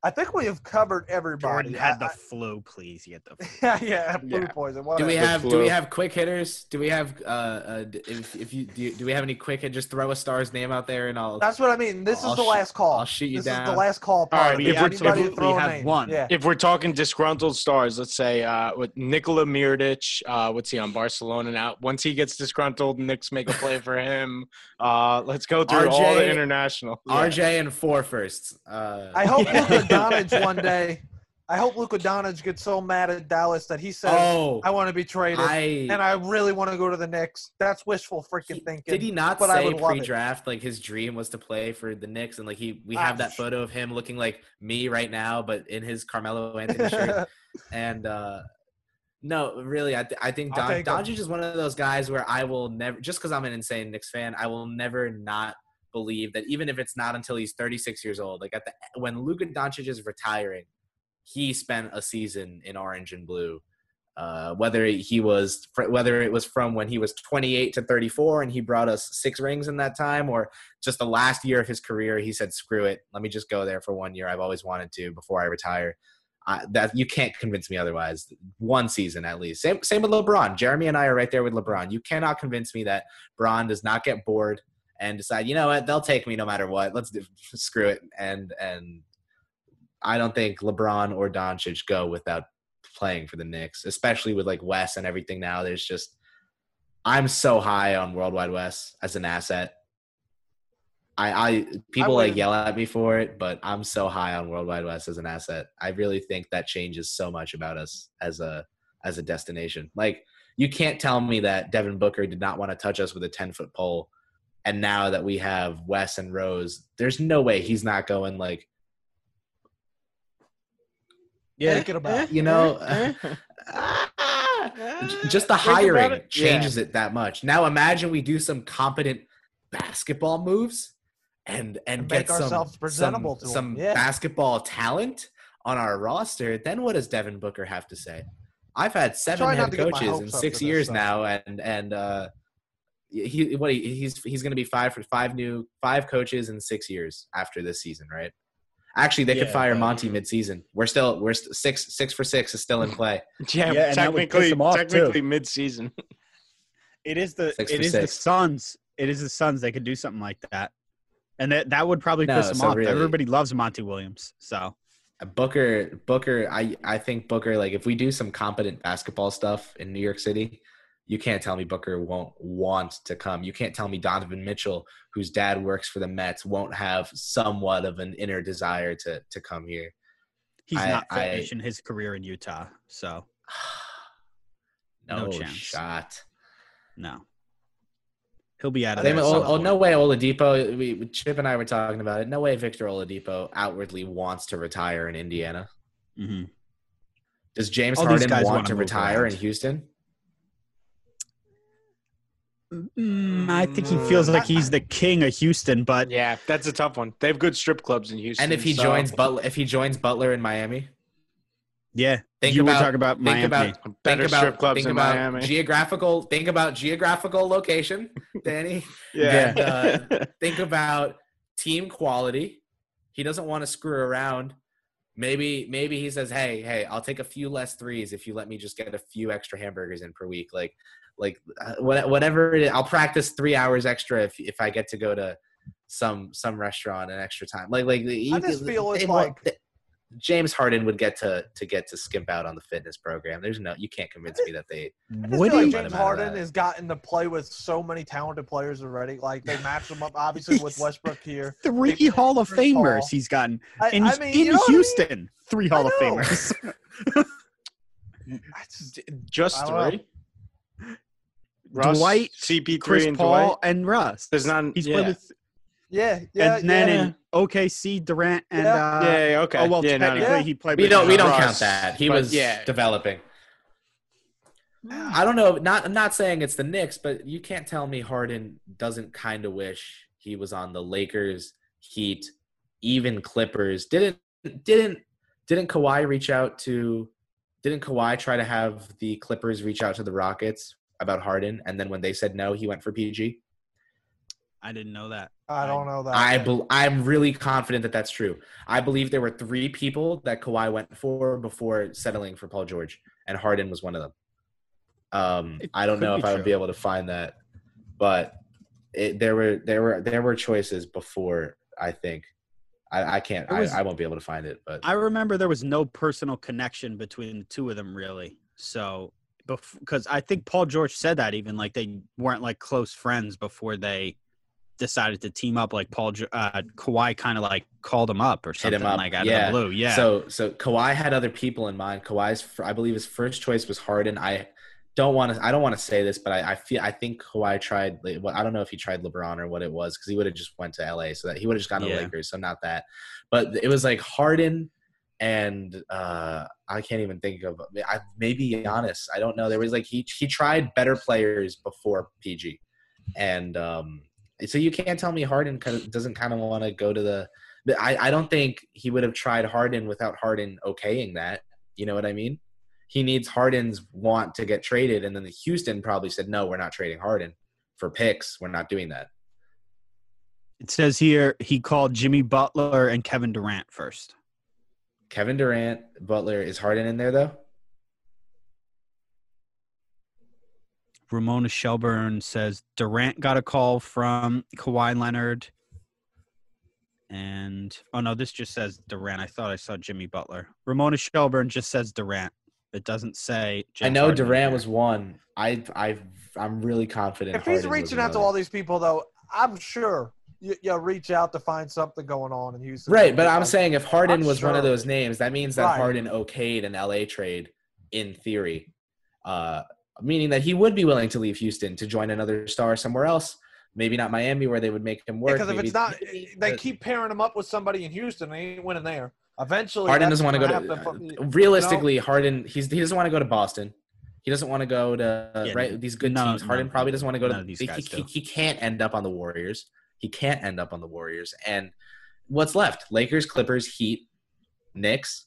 I think we have covered everybody. Jordan had I- the flu, please. He had the flu. yeah, yeah, flu Yeah. poison. Do we have do we have quick hitters? Do we have uh, uh if if you do, you do we have any quick hit? Just throw a star's name out there and I'll. That's what I mean. This I'll is the sh- last call. I'll shoot you this is the last call All part. right, We if we're- if to we have name. one. Yeah. if we're talking disgruntled stars, let's say uh, with Nikola Mirotic, uh, what's he on Barcelona now? Once he gets disgruntled, Knicks make a play for him. Uh, let's go through all the RJ international. RJ and four firsts. Uh, I hope Doncic one day. I hope Luka Doncic gets so mad at Dallas that he says, oh, "I want to be traded." I, and I really want to go to the Knicks. That's wishful freaking he- thinking. did he not but say pre-draft like his dream was to play for the Knicks and like he we have Ah, that photo of him looking like me right now but in his Carmelo Anthony shirt and uh no really I, th- I think Don. Doncic is one of those guys where I will never just because I'm an insane Knicks fan I will never not believe that even if it's not until he's 36 years old like at the when Luka Doncic is retiring he spent a season in orange and blue uh, whether he was whether it was from when he was 28 to 34 and he brought us six rings in that time or just the last year of his career he said screw it let me just go there for one year. I've always wanted to before i retire. Uh, that you can't convince me otherwise. One season at least. Same, same with lebron. Jeremy and i are right there with lebron. You cannot convince me that Bron does not get bored and decide you know what they'll take me no matter what let's do screw it and and i don't think lebron or doncic go without playing for the Knicks, especially with like Wes and everything now. There's just I'm so high on World Wide Wes as an asset. I, I people like yell at me for it, but I'm so high on World Wide Wes as an asset. I really think that changes so much about us as a as a destination. Like you can't tell me that Devin Booker did not want to touch us with a 10 foot pole, and now that we have Wes and Rose, there's no way he's not going like Yeah. Eh, Thinking about. Eh, you know. Eh, ah, just the ah, hiring it. changes it that much. Now imagine we do some competent basketball moves and and, And get make some presentable some, to 'em. some Yeah. basketball talent on our roster. Then what does Devin Booker have to say? I've had seven head to get my coaches in six for this years stuff. now, and and uh, he what he, he's he's going to be five for five new five coaches in six years after this season, right? Actually, they could fire but- Monty midseason. We're still we're st- six six for six is still in play. Yeah, Yeah, and that would piss technically, him too. technically mid-season. It is the Six it for is the. Suns. It is the Suns. They could do something like that, and that that would probably No, piss them so off. really- Everybody loves Monty Williams, so uh, Booker, Booker, I I think Booker. Like, if we do some competent basketball stuff in New York City, You can't tell me Booker won't want to come. You can't tell me Donovan Mitchell, whose dad works for the Mets, won't have somewhat of an inner desire to to come here. He's I, not finishing I, his career in Utah, so no, no chance. shot. No. He'll be out of there. Oh, oh, no way Oladipo. We, Chip and I were talking about it. No way Victor Oladipo outwardly wants to retire in Indiana. Mm-hmm. Does James All Harden want to retire around. in Houston? Mm, I think he feels like he's the king of Houston, but yeah, that's a tough one. They have good strip clubs in Houston. And if he so. joins Butler, if he joins Butler in Miami, yeah, think you about, were talking about think Miami. About, Better think strip clubs think in about Miami. Geographical. Think about geographical location, Danny. yeah. And, uh, think about team quality. He doesn't want to screw around. Maybe maybe he says, "Hey, hey, I'll take a few less threes if you let me just get a few extra hamburgers in per week." Like, like uh, whatever it is, I'll practice three hours extra if if I get to go to some some restaurant an extra time. Like like I just feel it's like James Harden would get to to get to skimp out on the fitness program. There's no you can't convince me that they would. Like James Harden has gotten to play with so many talented players already. Like they match him up obviously with Westbrook here. Three they, Hall of Famers Hall. he's gotten, and he's I mean, in Houston. I mean? Three Hall of Famers. just, just three. Russ, Dwight, CP3, Chris and Paul, Dwight. and Russ. There's not. He's yeah. played with. Yeah, yeah, and then in OKC, Durant and yeah, uh, yeah, yeah okay. Oh well, yeah, technically no, no. he played. We don't we don't Russ, count that. He was yeah. developing. I don't know. Not I'm not saying it's the Knicks, but you can't tell me Harden doesn't kind of wish he was on the Lakers, Heat, even Clippers. Didn't didn't didn't Kawhi reach out to? Didn't Kawhi try to have the Clippers reach out to the Rockets about Harden, and then when they said no, he went for PG? I didn't know that. I don't know that. I be, I'm really confident that that's true. I believe there were three people that Kawhi went for before settling for Paul George, and Harden was one of them. Um, I don't know if I would be able to find that, but it, there were there were there were choices before. I think I, I can't. Was, I, I won't be able to find it. But I remember there was no personal connection between the two of them, really. So because I think Paul George said that even like they weren't like close friends before they decided to team up like Paul uh, Kawhi kind of like called him up or something up. like out yeah. of the blue. Yeah. So so Kawhi had other people in mind. Kawhi's I believe his first choice was Harden. I don't want to I don't want to say this, but I, I feel I think Kawhi tried. Well, I don't know if he tried LeBron or what it was because he would have just went to LA, so that he would have just gone to yeah. Lakers. So not that, but it was like Harden and uh I can't even think of I maybe Giannis. I don't know. There was like he he tried better players before PG, and um so you can't tell me Harden doesn't kind of want to go to the. I, I don't think he would have tried Harden without Harden okaying that. You know what I mean? He needs Harden's want to get traded, and then the Houston probably said, "No, we're not trading Harden for picks. We're not doing that." It says here he called Jimmy Butler and Kevin Durant first. Kevin Durant, Butler, is Harden in there though? Ramona Shelburne says Durant got a call from Kawhi Leonard. And oh no, this just says Durant. I thought I saw Jimmy Butler. Ramona Shelburne just says Durant. It doesn't say. James I know Harden Durant was one. I I I'm really confident. If he's reaching out to all these people, though, I'm sure you, you reach out to find something going on in Houston. Right, but I'm saying if Harden I'm was sure. one of those names, that means that right. Harden okayed an LA trade in theory. Uh, meaning that he would be willing to leave Houston to join another star somewhere else. Maybe not Miami, where they would make him work. Because if it's not, they keep pairing him up with somebody in Houston. They ain't winning there. Eventually, Harden doesn't want to go to. Realistically, you know? Harden he's he doesn't want to go to Boston. He doesn't want to go to yeah, right these good no, teams. Harden no, probably doesn't want to go to. These he, he, he can't end up on the Warriors. He can't end up on the Warriors. And what's left? Lakers, Clippers, Heat, Knicks,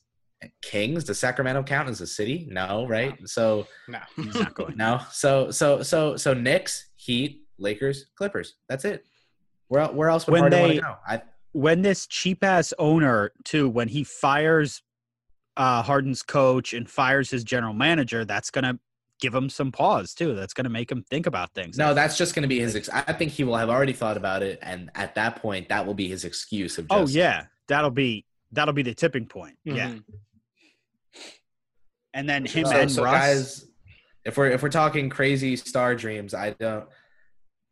Kings. Does Sacramento count as a city? No, right? So no, he's not going. No. So so so so Knicks, Heat, Lakers, Clippers. That's it. Where where else would when Harden they, want to go? I, when this cheap ass owner too, when he fires uh, Harden's coach and fires his general manager, that's gonna give him some pause too. That's gonna make him think about things. No, that's just gonna be his. Ex- I think he will have already thought about it, and at that point, that will be his excuse of. Oh, just, oh yeah, that'll be that'll be the tipping point. Mm-hmm. Yeah and then him so, and so Russ. Guys, if we're if we're talking crazy star dreams, I don't.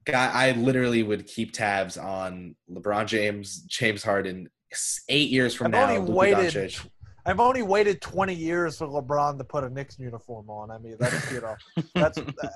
God, I literally would keep tabs on LeBron James, James Harden. Eight years from I've now, only waited. I've only waited 20 years for LeBron to put a Knicks uniform on. I mean, that's you know, that's uh,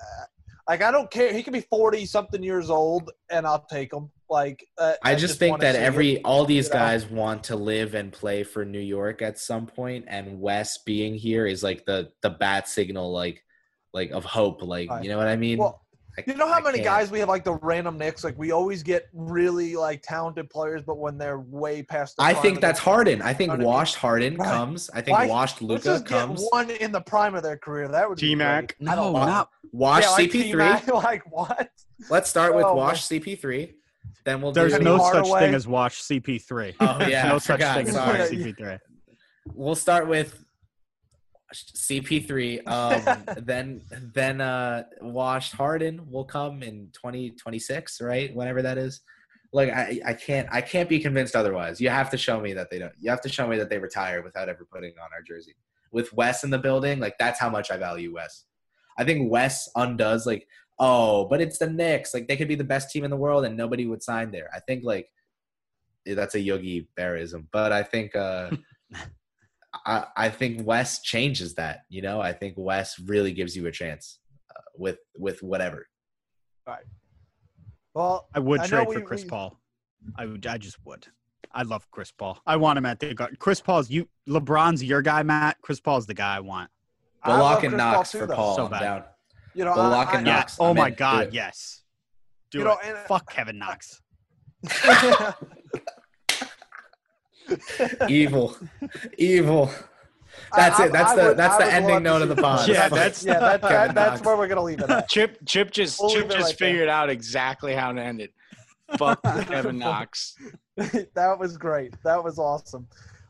like I don't care. He can be 40 something years old, and I'll take him. Like uh, I, I, just, just think that every it, all these guys know? want to live and play for New York at some point, and Wes being here is like the the bat signal, like like of hope. Like right. you know what I mean? Well, you know how I many can't. guys we have like the random Knicks? Like we always get really like talented players, but when they're way past the I think that's Harden. I think washed Harden right. comes. I think Why? washed Luka comes. one in the prime of their career. That would T Mac. No, not wash yeah, like CP3. Like what? Let's start with oh, wash CP3. Then we'll. There's do no such thing as wash CP3. Oh yeah, no such thing as wash CP3. We'll start with CP3. Um, then then uh, washed Harden will come in 2026, right? Whenever that is. Like I, I can't I can't be convinced otherwise. You have to show me that they don't. You have to show me that they retire without ever putting on our jersey. With Wes in the building, like that's how much I value Wes. I think Wes undoes like oh, but it's the Knicks. Like they could be the best team in the world and nobody would sign there. I think like that's a Yogi Berraism, but I think uh I, I think Wes changes that. You know, I think Wes really gives you a chance uh, with with whatever. All right. Well, I would I trade for we, Chris we... Paul. I would. I just would. I love Chris Paul. I want him at the guard. Chris Paul's you. LeBron's your guy, Matt. Chris Paul's the guy I want. Bullock and Knox Paul too, for Paul. So bad. down. You know, Bullock and Knox. Yeah. Oh my God, yes. Do you it. Know, and, Fuck Kevin Knox. evil, evil. That's I, it. That's I the would, that's the ending note of the pod. Yeah, that's yeah, that, that, that's where we're gonna leave it. At. Chip Chip just we'll Chip just right figured there. out exactly how to end it. Fuck Kevin Knox. that was great. That was awesome.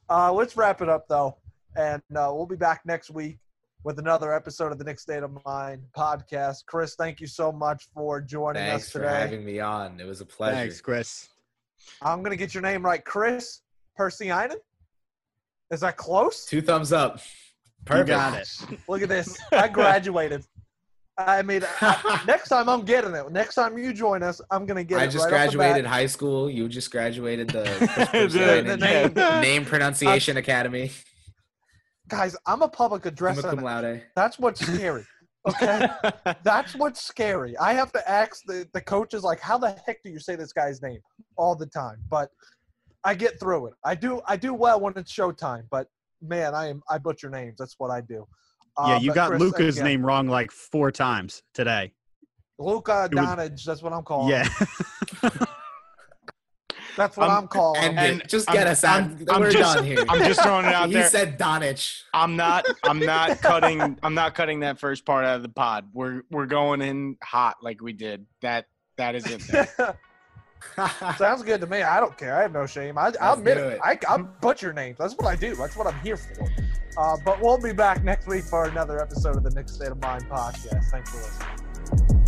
Uh, let's wrap it up though, and uh, we'll be back next week with another episode of the Knicks State of Mind podcast. Chris, thank you so much for joining Thanks us today. Thanks for having me on. It was a pleasure. Thanks, Chris. I'm gonna get your name right, Chris Persianen? Is that close? Two thumbs up. Perfect. You got it. Look at this. I graduated. I mean, I, next time I'm getting it. Next time you join us, I'm gonna get I it. I just right graduated high school. You just graduated the, the, the name, name, pronunciation uh, academy. Guys, I'm a public address. Cum laude. That's what's scary. Okay, that's what's scary. I have to ask the, the coaches like, how the heck do you say this guy's name all the time? But I get through it. I do I do well when it's showtime, but man, I am I butcher names. That's what I do. Uh, yeah, you got Chris, Luka's again, name wrong like four times today. Luka Doncic, that's what I'm calling. Yeah. That's what I'm, I'm calling. And, and just get I'm, us out. I'm, I'm We're just, done here. I'm just throwing it out he there. He said Donich. I'm not. I'm not cutting. I'm not cutting that first part out of the pod. We're we're going in hot like we did. That that is it. Sounds good to me. I don't care. I have no shame. I, will admit it. it. I, I'll butcher names. That's what I do. That's what I'm here for. Uh, but we'll be back next week for another episode of the Knicks State of Mind podcast. Thanks for listening.